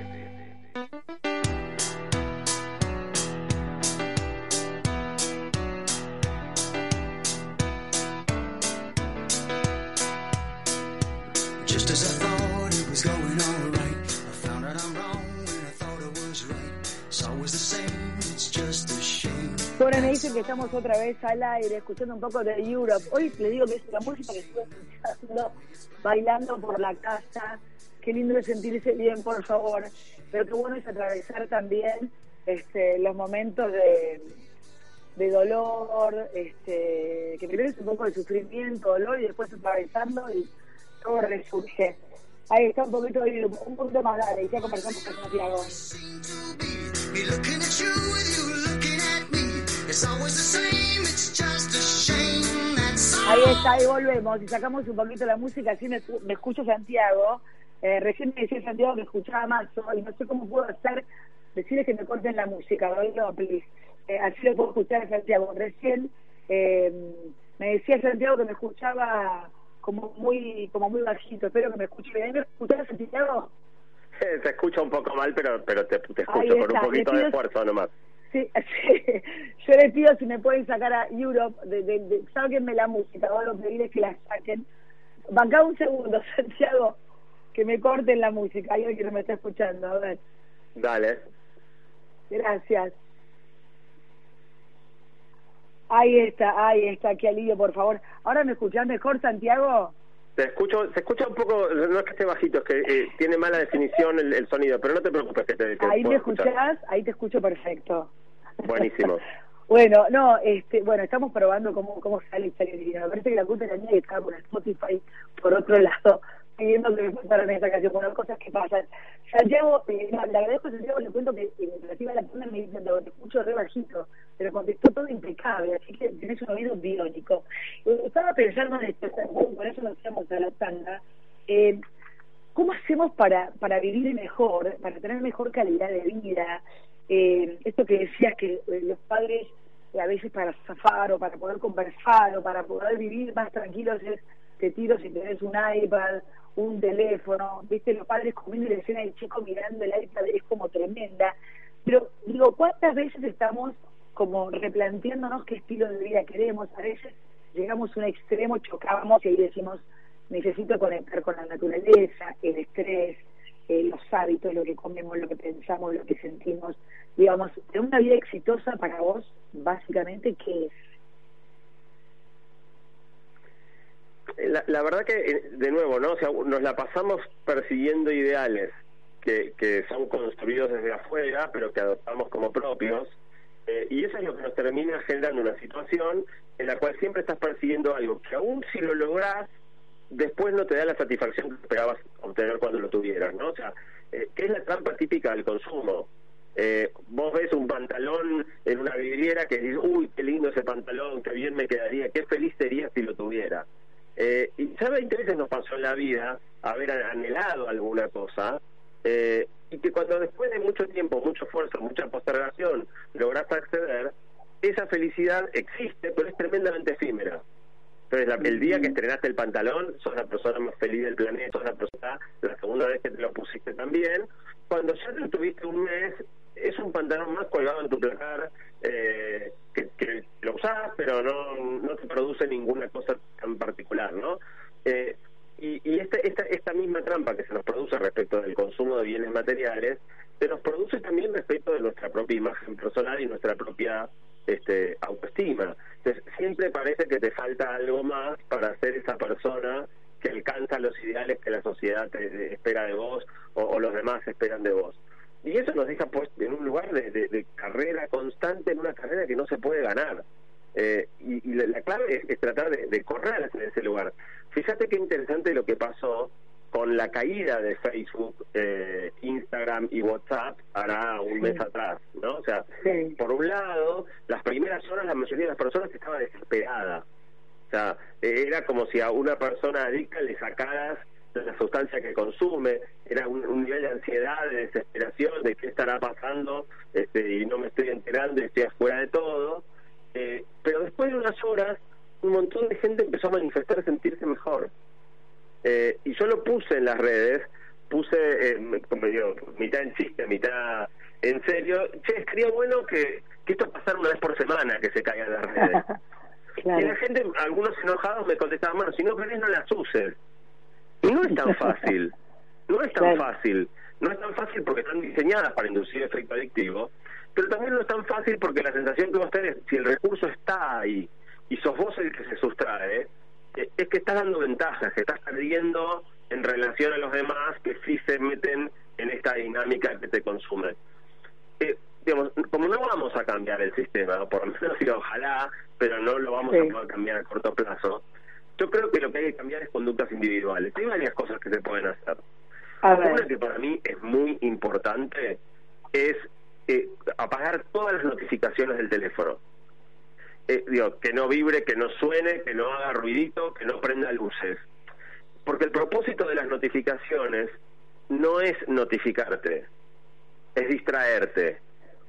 otra vez al aire, escuchando un poco de Europe. Hoy les digo que es la música que estuve escuchando, bailando por la casa. Qué lindo es sentirse bien, por favor. Pero qué bueno es atravesar también este, los momentos de, de dolor, este, que primero es un poco de sufrimiento, dolor, y después atravesando y todo resurge. Ahí está un poquito un poquito más dale, y ya conversamos con Santiago. Ahí está, ahí volvemos y sacamos un poquito la música, así me, me escucho Santiago. Eh, recién me decía Santiago que escuchaba Mazo y no sé cómo puedo hacer, decirles que me corten la música, ¿no? please. Eh, así lo puedo escuchar a Santiago. Recién eh, me decía Santiago que me escuchaba como muy como muy bajito, espero que me escuche bien. ¿Me escuchás Santiago? Eh, Se escucha un poco mal, pero pero te, escucho con un poquito de esfuerzo nomás. Sí, sí. Yo les pido si me pueden sacar a Europe, de, de, de- sáquenme la música, voy a pedirles que la saquen. Acá un segundo, Santiago, que me corten la música. Hay alguien que no me está escuchando, a ver. Dale. Gracias. Ahí está, ahí está, qué alivio, por favor. ¿Ahora me escuchás mejor, Santiago? Te escucho, se escucha un poco, no es que esté bajito, es que eh, tiene mala definición el, el sonido, pero no te preocupes que te, Ahí me escuchás, ahí te escucho perfecto. Buenísimo. Bueno, no, este, bueno, estamos probando cómo, cómo sale Historia Divina. Me parece que la culpa era mía que estaba con Spotify por otro lado, pidiendo que me pasaran esta canción, por las cosas que pasan. Santiago, eh, no, le agradezco a Santiago, le cuento que eh, relativa a la pandemia me dicen, te escucho re bajito, pero contestó todo impecable, así que tenés un oído biónico. Eh, Estaba pensando en esto, por eso nos íbamos a la tanda. Eh, ¿Cómo hacemos para, para vivir mejor, para tener mejor calidad de vida? Eh, esto que decías que eh, los padres eh, a veces para zafar o para poder conversar o para poder vivir más tranquilos es te tiro si tenés un iPad, un teléfono, viste los padres comiendo y la escena del chico mirando el iPad es como tremenda. Pero digo, ¿cuántas veces estamos como replanteándonos qué estilo de vida queremos? A veces llegamos a un extremo, chocamos y ahí decimos, necesito conectar con la naturaleza, el estrés, eh, los hábitos, lo que comemos, lo que pensamos, lo que sentimos. Digamos, de una vida exitosa para vos, básicamente, ¿qué es? La, la verdad que, eh, de nuevo, ¿no? O sea, nos la pasamos persiguiendo ideales que, que son construidos desde afuera, pero que adoptamos como propios. Eh, y eso es lo que nos termina generando una situación en la cual siempre estás persiguiendo algo que aún si lo lográs, después no te da la satisfacción que esperabas obtener cuando lo tuvieras, ¿no? O sea, eh, ¿qué es la trampa típica del consumo? Eh, vos ves un pantalón en una vidriera que dices, uy, qué lindo ese pantalón, qué bien me quedaría, qué feliz sería si lo tuviera. Eh, y ya 20 veces nos pasó en la vida haber anhelado alguna cosa eh, y que cuando después de mucho tiempo, mucho esfuerzo, mucha postergación, logras acceder, esa felicidad existe, pero es tremendamente efímera. Entonces, la, el día que estrenaste el pantalón, sos la persona más feliz del planeta, sos la persona, la segunda vez que te lo pusiste también. Cuando ya lo tuviste un mes, es un pantalón más colgado en tu placar, eh, que, que lo usás, pero no, no te produce ninguna cosa en particular, ¿no? Eh, y y esta, esta, esta misma trampa que se nos produce respecto del consumo de bienes materiales, se nos produce también respecto de nuestra propia imagen personal y nuestra propia este, autoestima. Entonces, siempre parece que te falta algo más para ser esa persona que alcanza los ideales que la sociedad te, te espera de vos o, los demás esperan de vos. Y eso nos deja pues en un lugar de, carrera constante, en una carrera que no se puede ganar. Eh, y, la, la clave es, tratar de correr en ese lugar. Fíjate qué interesante lo que pasó con la caída de Facebook, eh, Instagram y WhatsApp hará un mes atrás, ¿no? O sea, Sí. por un lado, las primeras horas la mayoría de las personas estaba desesperada. O sea, era como si a una persona adicta le sacaras de la sustancia que consume, era un, un nivel de ansiedad, de desesperación, de qué estará pasando, este, y no me estoy enterando y estoy afuera de todo. Eh, pero después de unas horas, un montón de gente empezó a manifestar sentirse mejor. Eh, y yo lo puse en las redes, puse, eh, como digo, mitad en chiste, mitad en serio. Che, estaría bueno que, que esto pasara una vez por semana, que se caiga en las redes. Y la gente, algunos enojados me contestaban, bueno, si no querés no las uses. Y no es tan fácil, no es tan fácil. No es tan fácil porque están diseñadas para inducir efecto adictivo, pero también no es tan fácil porque la sensación que vos tenés, si el recurso está ahí y sos vos el que se sustrae, es que estás dando ventajas, que estás perdiendo en relación a los demás que sí se meten en esta dinámica que te consume. Eh, digamos, como no vamos a cambiar el sistema, por lo menos y ojalá, pero no lo vamos Sí. a poder cambiar a corto plazo, yo creo que lo que hay que cambiar es conductas individuales. Hay varias cosas que se pueden hacer. Una que para mí es muy importante es eh, apagar todas las notificaciones del teléfono. Eh, digo, que no vibre, que no suene, que no haga ruidito, que no prenda luces. Porque el propósito de las notificaciones no es notificarte, es distraerte.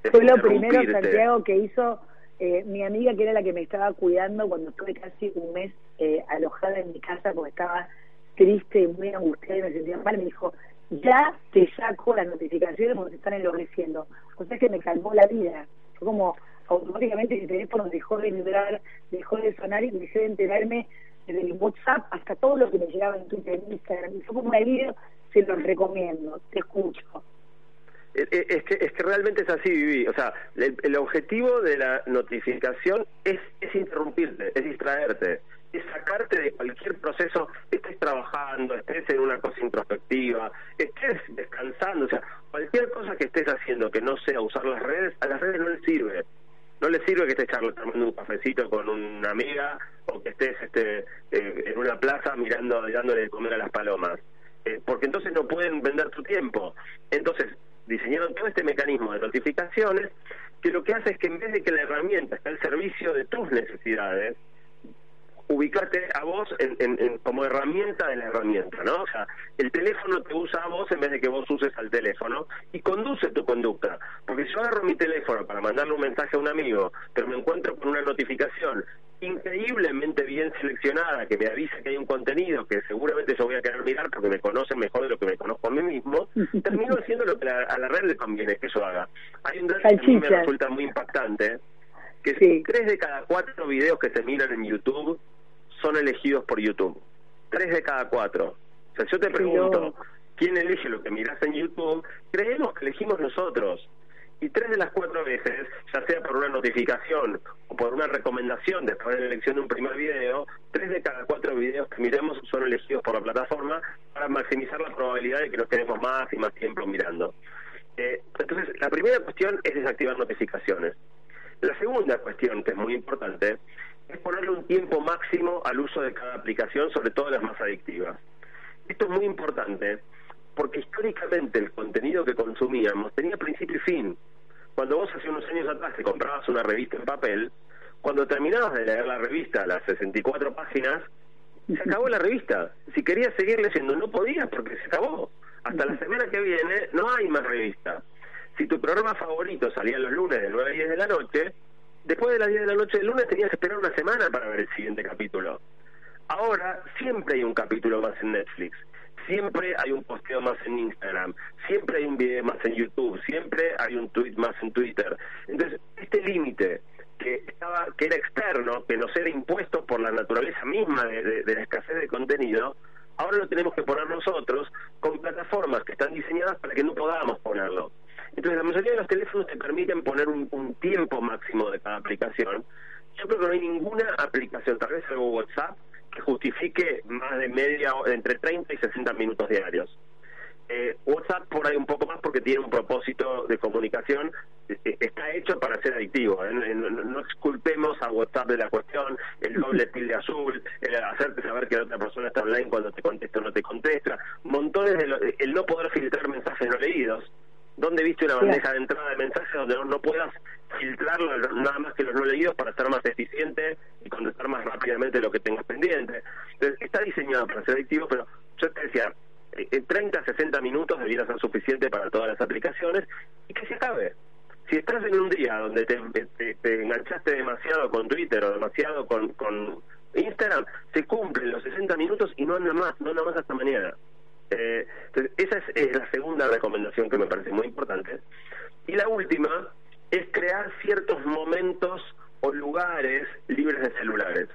es Fue lo primero. Santiago, que hizo eh, mi amiga, que era la que me estaba cuidando cuando estuve casi un mes eh, alojada en mi casa porque estaba triste y muy angustiada y me sentía mal. Me dijo, ya te saco las notificaciones porque te están enloqueciendo. O sea que me calmó la vida. Fue como automáticamente mi teléfono dejó de vibrar, dejó de sonar y dejé de enterarme desde el WhatsApp hasta todo lo que me llegaba en Twitter, Instagram. Y fue como un alivio, se los recomiendo, te escucho. Eh, eh, Es que, es que realmente es así, Vivi. O sea, el, el objetivo de la notificación es, es interrumpirte, es distraerte, es sacarte de cualquier proceso, estés trabajando, estés en una cosa introspectiva, estés descansando, o sea, cualquier cosa que estés haciendo que no sea usar las redes, a las redes no les sirve. No les sirve que estés charlando, tomando un cafecito con una amiga o que estés este, eh, en una plaza mirando, dándole de comer a las palomas. Eh, porque entonces no pueden vender tu tiempo. Entonces, diseñaron todo este mecanismo de notificaciones que lo que hace es que en vez de que la herramienta esté al servicio de tus necesidades, ubicarte a vos en, en- en- como herramienta de la herramienta, ¿no? O sea, el teléfono te usa a vos en vez de que vos uses al teléfono y conduce tu conducta. Porque si yo agarro mi teléfono para mandarle un mensaje a un amigo, pero me encuentro con una notificación increíblemente bien seleccionada que me avisa que hay un contenido que seguramente yo voy a querer mirar porque me conocen mejor de lo que me conozco a mí mismo, termino haciendo lo que la- a la red le conviene que yo haga. Hay un dato que a mí me resulta muy impactante, que es tres de cada cuatro videos que se miran en YouTube son elegidos por YouTube. Tres de cada cuatro. O sea, yo te pregunto, quién elige lo que mirás en YouTube, creemos que elegimos nosotros. Y tres de las cuatro veces, ya sea por una notificación o por una recomendación después de la elección de un primer video, tres de cada cuatro videos que miremos son elegidos por la plataforma para maximizar la probabilidad de que nos tenemos más y más tiempo mirando. Eh, entonces, la primera cuestión es desactivar notificaciones. La segunda cuestión, que es muy importante, es ponerle un tiempo máximo al uso de cada aplicación, sobre todo las más adictivas. Esto es muy importante porque históricamente el contenido que consumíamos tenía principio y fin. Cuando vos hace unos años atrás te comprabas una revista en papel, cuando terminabas de leer la revista, las 64 páginas, se acabó la revista. Si querías seguir leyendo, no podías porque se acabó. Hasta la semana que viene no hay más revista. Si tu programa favorito salía los lunes de 9 a 10 de la noche, después de las 10 de la noche del lunes tenías que esperar una semana para ver el siguiente capítulo. Ahora siempre hay un capítulo más en Netflix, siempre hay un posteo más en Instagram, siempre hay un video más en YouTube, siempre hay un tweet más en Twitter. Entonces, este límite que estaba que era externo, que nos era impuesto por la naturaleza misma de, de- de la escasez de contenido, ahora lo tenemos que poner nosotros con plataformas que están diseñadas para que no podamos ponerlo. Entonces, la mayoría de los teléfonos te permiten poner un, un tiempo máximo de cada aplicación. Yo creo que no hay ninguna aplicación, tal vez algo WhatsApp, que justifique más de media, entre 30 y 60 minutos diarios. Eh, WhatsApp por ahí un poco más porque tiene un propósito de comunicación, eh, eh, está hecho para ser adictivo. ¿eh? No, no- no exculpemos a WhatsApp de la cuestión, el doble tilde azul, el hacerte saber que la otra persona está online cuando te contesta o no te contesta, montones de lo- el no poder filtrar mensajes no leídos. ¿Dónde viste una bandeja de entrada de mensajes donde no, no puedas filtrarlo nada más que los no leídos para estar más eficiente y contestar más rápidamente lo que tengas pendiente? Entonces, está diseñado para ser adictivo, pero yo te decía, eh, en 30 60 minutos debiera ser suficiente para todas las aplicaciones y que se acabe. Si estás en un día donde te, te- te enganchaste demasiado con Twitter o demasiado con, con Instagram, se cumplen los 60 minutos y no anda más, no anda más hasta mañana. Eh, entonces, esa es, es la segunda recomendación que me parece muy importante. Y la última es crear ciertos momentos o lugares libres de celulares.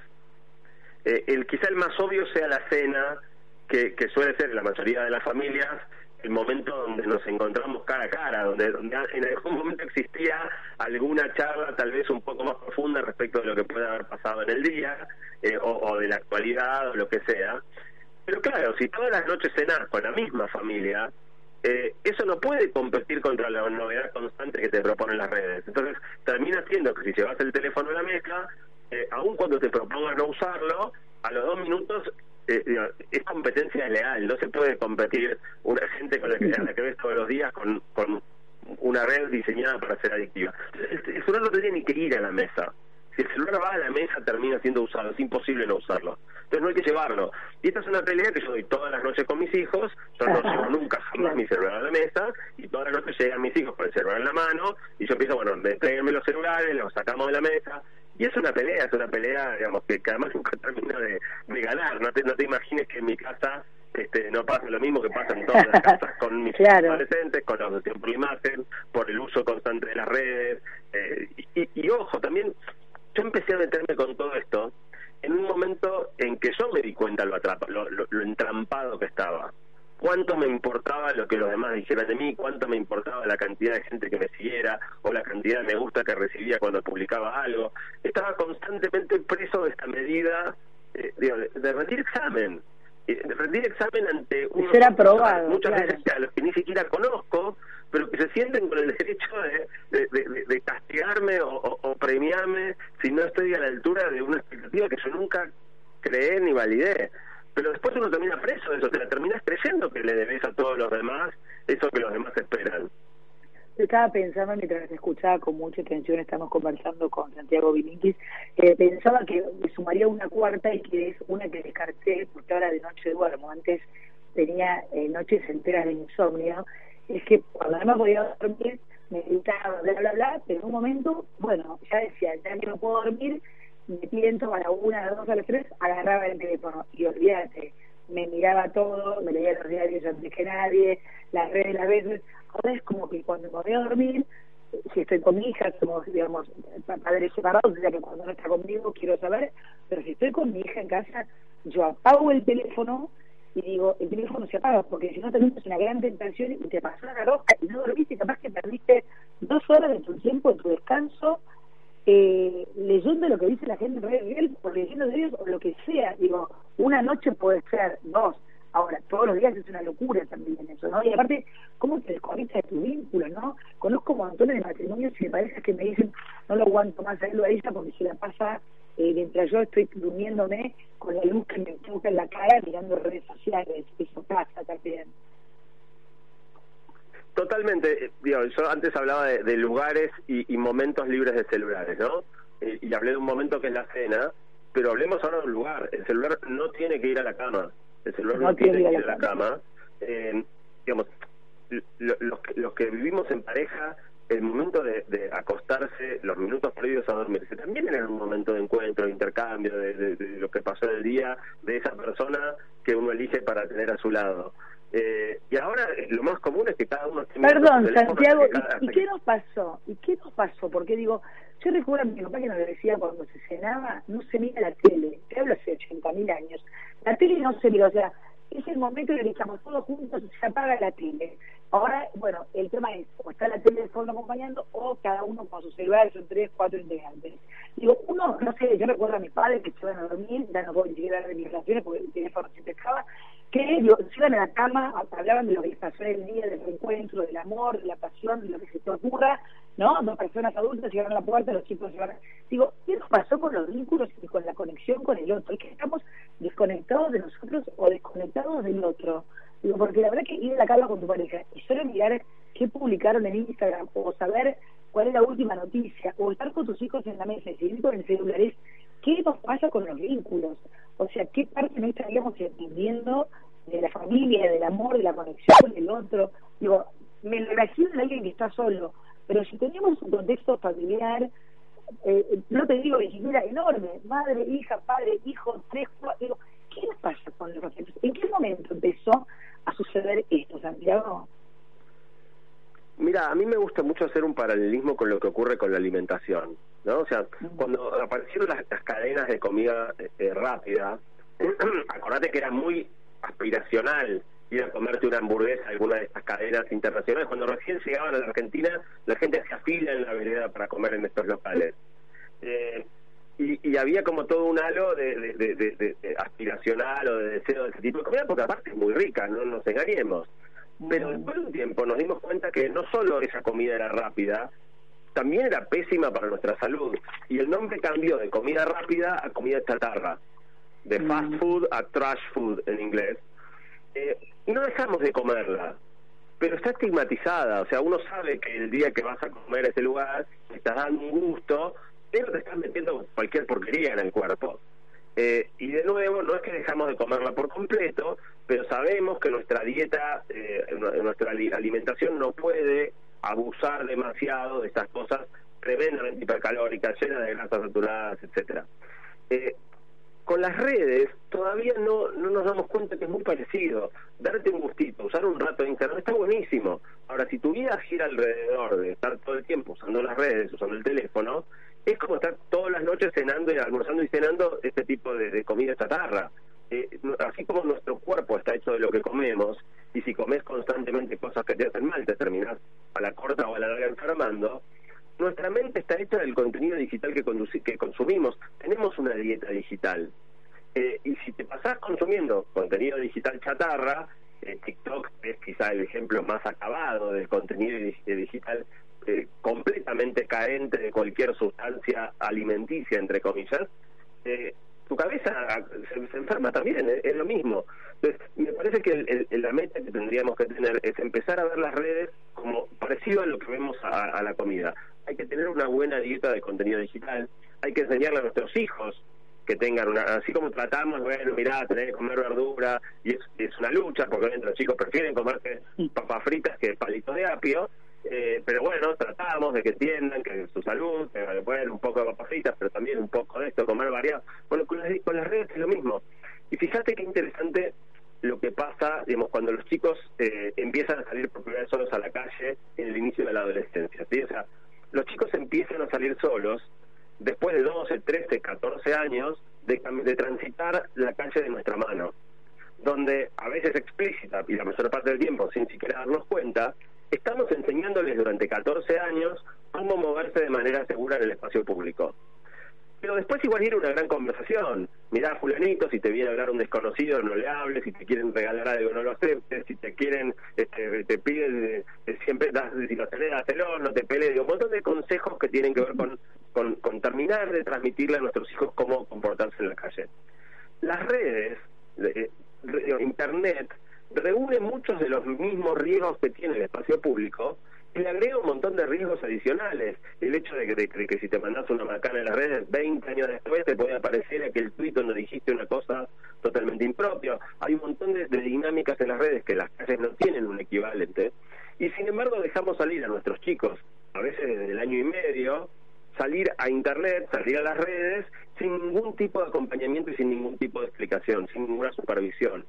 Eh, el quizá el más obvio sea la cena, que, que suele ser la mayoría de las familias el momento donde nos encontramos cara a cara, donde, donde en algún momento existía alguna charla tal vez un poco más profunda respecto de lo que puede haber pasado en el día, eh, o de la actualidad, o lo que sea. Pero claro, si todas las noches cenás con la misma familia, eh, eso no puede competir contra la novedad constante que te proponen las redes. Entonces, termina siendo que si llevas el teléfono a la mesa, eh, aun cuando te propongas no usarlo, a los dos minutos eh, es competencia leal. No se puede competir una gente con la que, la que ves todos los días con, con una red diseñada para ser adictiva. El, el celular no tendría ni que ir a la mesa. Si el celular va a la mesa, termina siendo usado. Es imposible no usarlo. Entonces no hay que llevarlo. Y esta es una pelea que yo doy todas las noches con mis hijos. Yo no llevo nunca jamás mi celular a la mesa. Y todas las noches llegan mis hijos con el celular en la mano. Y yo empiezo, bueno, tráiganme los celulares, los sacamos de la mesa. Y es una pelea, es una pelea, digamos, que, además nunca termina de, de ganar. No te, no te imagines que en mi casa este, no pasa lo mismo que pasa en todas las casas con mis Claro. adolescentes, con la adopción por la imagen, por el uso constante de las redes. eh, y, y ojo, también yo empecé a meterme con todo esto en un momento en que yo me di cuenta lo, atrapa, lo, lo- lo entrampado que estaba. Cuánto me importaba lo que los demás dijeran de mí, cuánto me importaba la cantidad de gente que me siguiera o la cantidad de me gusta que recibía cuando publicaba algo. Estaba constantemente preso de esta medida eh, digo, de, de rendir examen. Eh, de rendir examen ante ser aprobado, muchas claro. veces a los que ni siquiera conozco, pero que se sienten con el derecho de, de, de- de- de castigarme o, o- o premiarme si no estoy a la altura de una expectativa que yo nunca creé ni validé. Pero después uno termina preso de eso, te la terminas creyendo que le debes a todos los demás eso que los demás esperan. Yo estaba pensando mientras escuchaba con mucha atención, estamos conversando con Santiago Bilinkis, eh, pensaba que sumaría una cuarta y que es una que descarté porque ahora de noche duermo. Antes tenía eh, noches enteras de insomnio. Es que cuando no me podía dormir, me gritaba, bla, bla, bla, pero en un momento, bueno, ya decía, ya que no puedo dormir, me pienso a la una, a las dos, a las tres, agarraba el teléfono y olvídate, me miraba todo, me leía los diarios antes que nadie, las redes, las veces. Ahora es como que cuando me voy a dormir, si estoy con mi hija, somos, digamos, pa- padres separados, sea que cuando no está conmigo quiero saber, pero si estoy con mi hija en casa, yo apago el teléfono y digo, el teléfono se apaga, porque si no te es una gran tentación y te pasó la roja y no dormiste, capaz que perdiste dos horas de tu tiempo, de tu descanso, eh, leyendo lo que dice la gente en o leyendo de ellos, o lo que sea. Digo, una noche puede ser dos. Ahora, todos los días es una locura también eso, ¿no? Y aparte, ¿cómo te desconectas de tu vínculo, no? Conozco montones de matrimonios y de parejas que me dicen, no lo aguanto más a él o a ella porque se la pasa eh, mientras yo estoy durmiéndome con la luz que me toca en la cara mirando redes sociales. Eso pasa también. Totalmente. Digo, yo antes hablaba de, de lugares y, y, momentos libres de celulares, ¿no? Eh, y hablé de un momento que es la cena, pero hablemos ahora de un lugar. El celular no tiene que ir a la cama. El celular no, no tiene que ir a la cama. Eh, digamos, lo, los, que, los que vivimos en pareja, el momento de, de, acostarse, los minutos previos a dormirse, también era un momento de encuentro, de intercambio, de, de, de lo que pasó en el día, de esa persona que uno elige para tener a su lado. Eh, y ahora lo más común es que cada uno Perdón, Santiago, ¿y, ¿y qué nos pasó? ¿Y qué nos pasó? Porque digo, yo recuerdo a mi papá que nos decía cuando se cenaba, no se mira la tele, te hablo hace 80 mil años, la tele no se mira, o sea, es el momento en el que estamos todos juntos se apaga la tele. Ahora, bueno, el tema es, o está la tele de acompañando, o cada uno con su celular, son tres, cuatro integrantes. Digo, uno, no sé, yo recuerdo a mis padres que se iban a dormir, ya no puedo ni siquiera de mis relaciones porque el teléfono se pescaba, que digo, iban a la cama, hablaban de lo que les pasó el día, del reencuentro, del amor, de la pasión, de lo que se te ocurra, ¿no? Dos personas adultas llegaron a la puerta, los chicos llegaron. Digo, ¿qué nos pasó con los vínculos y con la conexión con el otro? Es que estamos desconectados de nosotros o desconectados del otro. Digo, porque la verdad que ir a la cama con tu pareja y solo mirar qué publicaron en Instagram o saber cuál es la última noticia o estar con tus hijos en la mesa y seguir con el celular es qué nos pasa con los vínculos. O sea, qué parte no estaríamos entendiendo de la familia, del amor, de la conexión con el otro. Digo, me imagino en alguien que está solo, pero si tenemos un contexto familiar, eh, no te digo ni siquiera enorme, madre, hija, padre, hijo, tres, cuatro, digo, ¿qué nos pasa con los afectos? ¿En qué momento empezó a suceder esto, Santiago? Mira, a mí me gusta mucho hacer un paralelismo con lo que ocurre con la alimentación, ¿no? O sea, cuando aparecieron las, las cadenas de comida eh, rápida, acordate que era muy aspiracional ir a comerte una hamburguesa alguna de estas cadenas internacionales. Cuando recién llegaban a la Argentina, la gente hacía fila en la vereda para comer en estos locales. Eh, y, y, había como todo un halo de, de, de, de, aspiracional o de deseo de ese tipo de comida, porque aparte es muy rica, no nos engañemos. Pero después de un tiempo nos dimos cuenta que no solo esa comida era rápida, también era pésima para nuestra salud. Y el nombre cambió de comida rápida a comida chatarra, de fast food a trash food en inglés. Eh, y no dejamos de comerla, pero está estigmatizada. O sea, uno sabe que el día que vas a comer a ese lugar estás dando un gusto, te estás metiendo cualquier porquería en el cuerpo. Eh, y de nuevo, no es que dejamos de comerla por completo, pero sabemos que nuestra dieta, eh, nuestra alimentación no puede abusar demasiado de estas cosas tremendamente hipercalóricas, llenas de grasas saturadas, etcétera. Eh, con las redes todavía no, no nos damos cuenta que es muy parecido. Darte un gustito, usar un rato de internet está buenísimo. Ahora, si tu vida gira alrededor de estar todo el tiempo usando las redes, usando el teléfono, es como estar todas las noches cenando y almorzando y cenando este tipo de, comida chatarra. Eh, así como nuestro cuerpo está hecho de lo que comemos, y si comes constantemente cosas que te hacen mal, te terminas a la corta o a la larga enfermando, nuestra mente está hecha del contenido digital que, que consumimos. Tenemos una dieta digital. Eh, y si te pasás consumiendo contenido digital chatarra, eh, TikTok es quizá el ejemplo más acabado del contenido digital eh, completamente carente de cualquier sustancia alimenticia, entre comillas, eh, tu cabeza se, se, enferma también, es, es, lo mismo. Entonces, me parece que el, el, la meta que tendríamos que tener es empezar a ver las redes como parecido a lo que vemos a, a la comida. Hay que tener una buena dieta de contenido digital, hay que enseñarle a nuestros hijos que tengan una, así como tratamos, bueno, mirá, tener que comer verdura, y es, es una lucha, porque obviamente los chicos prefieren comerse papas fritas que palitos de apio, eh, pero bueno, tratamos de que entiendan que su salud, que pueden un poco de papas fritas, pero también un poco de esto, comer variado. Bueno, con las, con las redes es lo mismo. Y fíjate qué interesante lo que pasa, digamos, cuando los chicos eh, empiezan a salir por primera vez solos a la calle en el inicio de la adolescencia. ¿sí? Los chicos empiezan a salir solos después de 12, 13, 14 años de, de transitar la calle de nuestra mano donde a veces explícita y la mayor parte del tiempo sin siquiera darnos cuenta, estamos enseñándoles durante 14 años cómo moverse de manera segura en el espacio público. Pero después igual ir una gran conversación. Mirá, fulanito, si te viene a hablar un desconocido, no le hables, si te quieren regalar algo, no lo aceptes, si te quieren, este, te piden, siempre, das, si lo tenés, hacelo, no te pelees, un montón de consejos que tienen que ver con, con, con terminar de transmitirle a nuestros hijos cómo comportarse en la calle. Las redes, eh, Internet, reúne muchos de los mismos riesgos que tiene el espacio público y le agrega un montón de riesgos adicionales. El hecho de que, de que- que si te mandas una macana en las redes, 20 años después te puede aparecer aquel tuit donde dijiste una cosa totalmente impropia. Hay un montón de, de dinámicas en las redes que las calles no tienen un equivalente. Y sin embargo dejamos salir a nuestros chicos, a veces desde el año y medio, salir a internet, salir a las redes, sin ningún tipo de acompañamiento y sin ningún tipo de explicación, sin ninguna supervisión.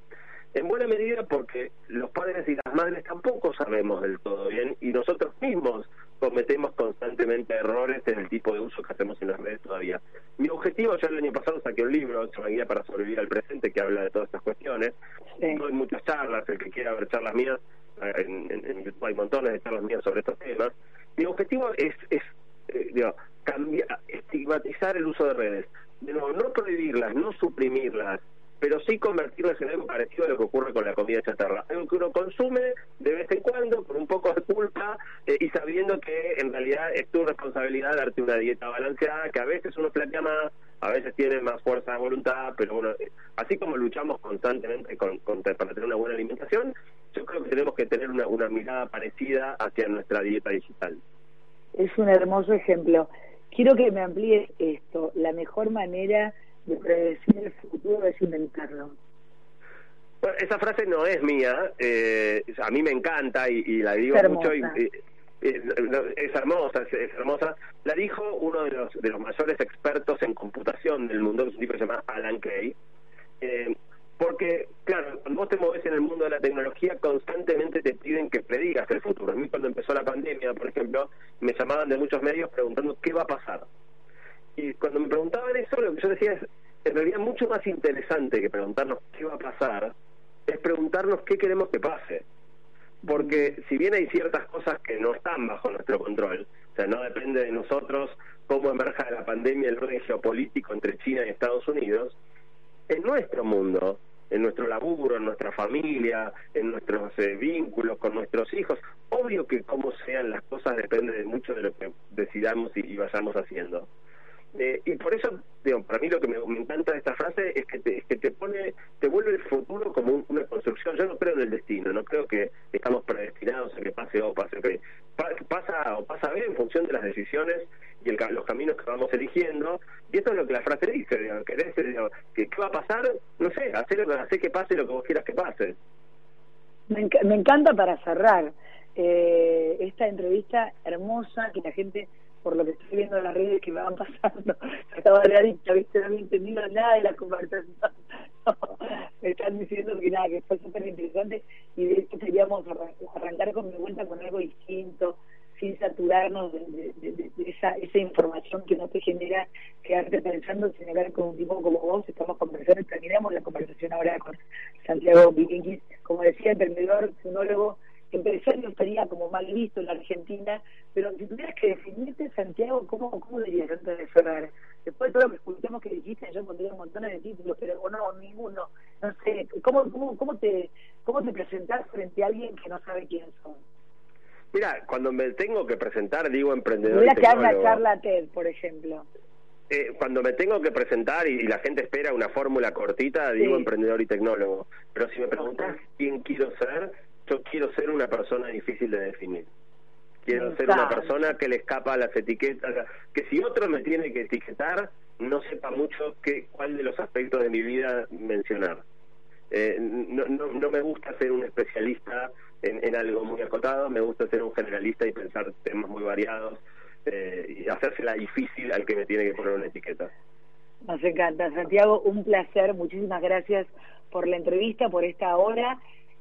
En buena medida porque los padres y las madres tampoco sabemos del todo bien y nosotros mismos cometemos constantemente errores en el tipo de uso que hacemos en las redes todavía. Mi objetivo, ya el año pasado saqué un libro, se llama Guía para sobrevivir al presente, que habla de todas estas cuestiones. Doy muchas charlas, el que quiera ver charlas mías, eh, en, en- en YouTube hay montones de charlas mías sobre estos temas. Mi objetivo es, es eh, digo, cambiar, estigmatizar el uso de redes. De nuevo, no prohibirlas, no suprimirlas, pero sí convertirlas en algo parecido a lo que ocurre con la comida chatarra. Algo que uno consume de vez en cuando, con un poco de culpa, eh, y sabiendo que en realidad es tu responsabilidad darte una dieta balanceada, que a veces uno plantea más, a veces tiene más fuerza de voluntad, pero bueno, eh, así como luchamos constantemente con, con- para tener una buena alimentación, yo creo que tenemos que tener una, una mirada parecida hacia nuestra dieta digital. Es un hermoso ejemplo. Quiero que me amplíes esto. La mejor manera de predecir el futuro es inventarlo. Esa frase no es mía, eh, a mí me encanta y, y la digo mucho y, es hermosa, es, es hermosa. La dijo uno de los de los mayores expertos en computación del mundo, que es un tipo que se llama Alan Kay. Eh, porque, claro, cuando vos te mueves en el mundo de la tecnología, constantemente te piden que predigas el futuro. A mí cuando empezó la pandemia, por ejemplo, me llamaban de muchos medios preguntando qué va a pasar. Y cuando me preguntaban eso, lo que yo decía es, en realidad mucho más interesante que preguntarnos qué va a pasar, es preguntarnos qué queremos que pase. Porque si bien hay ciertas cosas que no están bajo nuestro control, o sea, no depende de nosotros cómo emerja la pandemia el orden geopolítico entre China y Estados Unidos, en nuestro mundo, en nuestro laburo, en nuestra familia, en nuestros eh, vínculos con nuestros hijos, obvio que cómo sean las cosas depende de mucho de lo que decidamos y, y vayamos haciendo. Eh, y por eso, digo, para mí lo que me, me encanta de esta frase es que te, es que te pone, te vuelve el futuro como un- una construcción. Yo no creo en el destino, no creo que estamos predestinados a que pase O, pase. Pa- pasa o pasa B en función de las decisiones y el los caminos que vamos eligiendo. Y eso es lo que la frase dice, digo, que, ¿qué va a pasar? No sé, hacer, que- hacer que pase lo que vos quieras que pase. Me, enca- me encanta para cerrar eh, esta entrevista hermosa que la gente, por lo que estoy viendo en las redes que me van pasando, estaba de adicta, ¿viste? No había entendido nada de la conversación. me están diciendo que nada, que fue súper interesante y de hecho queríamos arran- arrancar con mi vuelta con algo distinto, sin saturarnos de, de- de- de- esa, esa información que no te genera quedarte pensando, sino hablar con un tipo como vos, estamos conversando terminamos la conversación ahora con Santiago Vikinquis, como decía, emprendedor, tecnólogo, empresario estaría como mal visto en la Argentina, pero si tuvieras que definirte, Santiago, ¿cómo, cómo dirías antes de cerrar? Después de todo lo que escuchamos que dijiste, yo pondría un montón de títulos, pero o no, ninguno. No sé, ¿cómo, cómo, cómo, te, ¿cómo te presentás frente a alguien que no sabe quién son? Mira, cuando me tengo que presentar, digo emprendedor. Y que una tecnólogo. charla TED, por ejemplo. Eh, cuando me tengo que presentar y, y la gente espera una fórmula cortita, digo Sí. emprendedor y tecnólogo. Pero si me preguntas quién quiero ser, yo quiero ser una persona difícil de definir. Quiero Me ser una persona que le escapa a las etiquetas, que si otro me tiene que etiquetar, no sepa mucho qué, cuál de los aspectos de mi vida mencionar. Eh, no, no, no me gusta ser un especialista en, en algo muy acotado, me gusta ser un generalista y pensar temas muy variados eh, y hacérsela difícil al que me tiene que poner una etiqueta. Nos encanta. Santiago, un placer. Muchísimas gracias por la entrevista, por esta hora,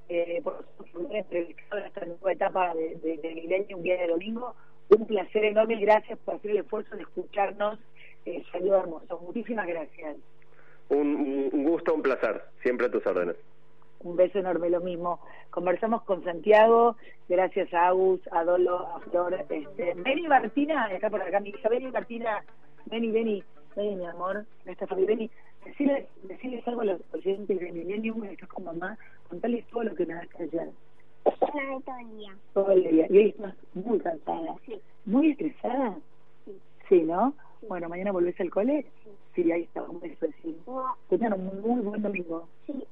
eh, por haber entrevistado en esta nueva etapa de, de, de Milenio, un día de domingo. Un placer enorme gracias por hacer el esfuerzo de escucharnos. Eh, hermoso. Muchísimas gracias. Un, un gusto, un placer, siempre a tus órdenes. Un beso enorme, lo mismo. Conversamos con Santiago, gracias a Agus, a Dolo, a Flor. Este, Beni Martina, está por acá mi hija. Beni Martina, Beni, Beni, Beni, mi amor. Esta Fabi, Beni. Decirles, decirles algo a los oyentes de Millennium, estás con mamá, contarles todo lo que me das ayer. Todo el día. Todo el día. Y hoy estás muy cansada. Sí. ¿Muy estresada? Sí. Sí, ¿no? Bueno, mañana volvés al cole. Sí, ahí está, un beso. Sí. Tengan un muy buen domingo. Sí.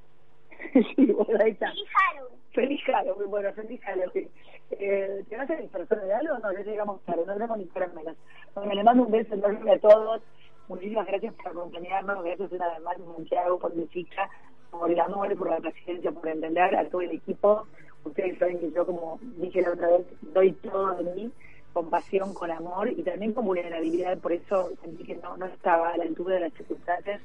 sí, bueno, ahí está. Feliz Halloween. Feliz Halloween, bueno, feliz Halloween. Eh, ¿Te vas a disfrazar de algo? No, ya llegamos tarde, no tenemos ni para menos. Bueno, le mando un beso enorme a todos. Muchísimas gracias por acompañarnos, gracias una vez más, Santiago, por mi chica, por el amor, por la paciencia, por entender a todo el equipo. Ustedes saben que yo, como dije la otra vez, doy todo de mí, con pasión, con amor y también con vulnerabilidad, por eso sentí que no, no estaba a la altura de las circunstancias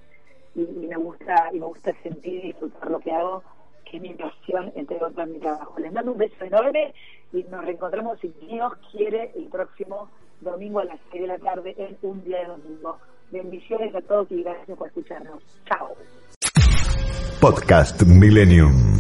y, me gusta y me gusta sentir y disfrutar lo que hago que es mi pasión, entre otras mi trabajo. Les mando un beso enorme y nos reencontramos, si Dios quiere, el próximo domingo a las 6 de la tarde en Un Día de Domingo. Bendiciones a todos y gracias por escucharnos. Chao. Podcast Millennium.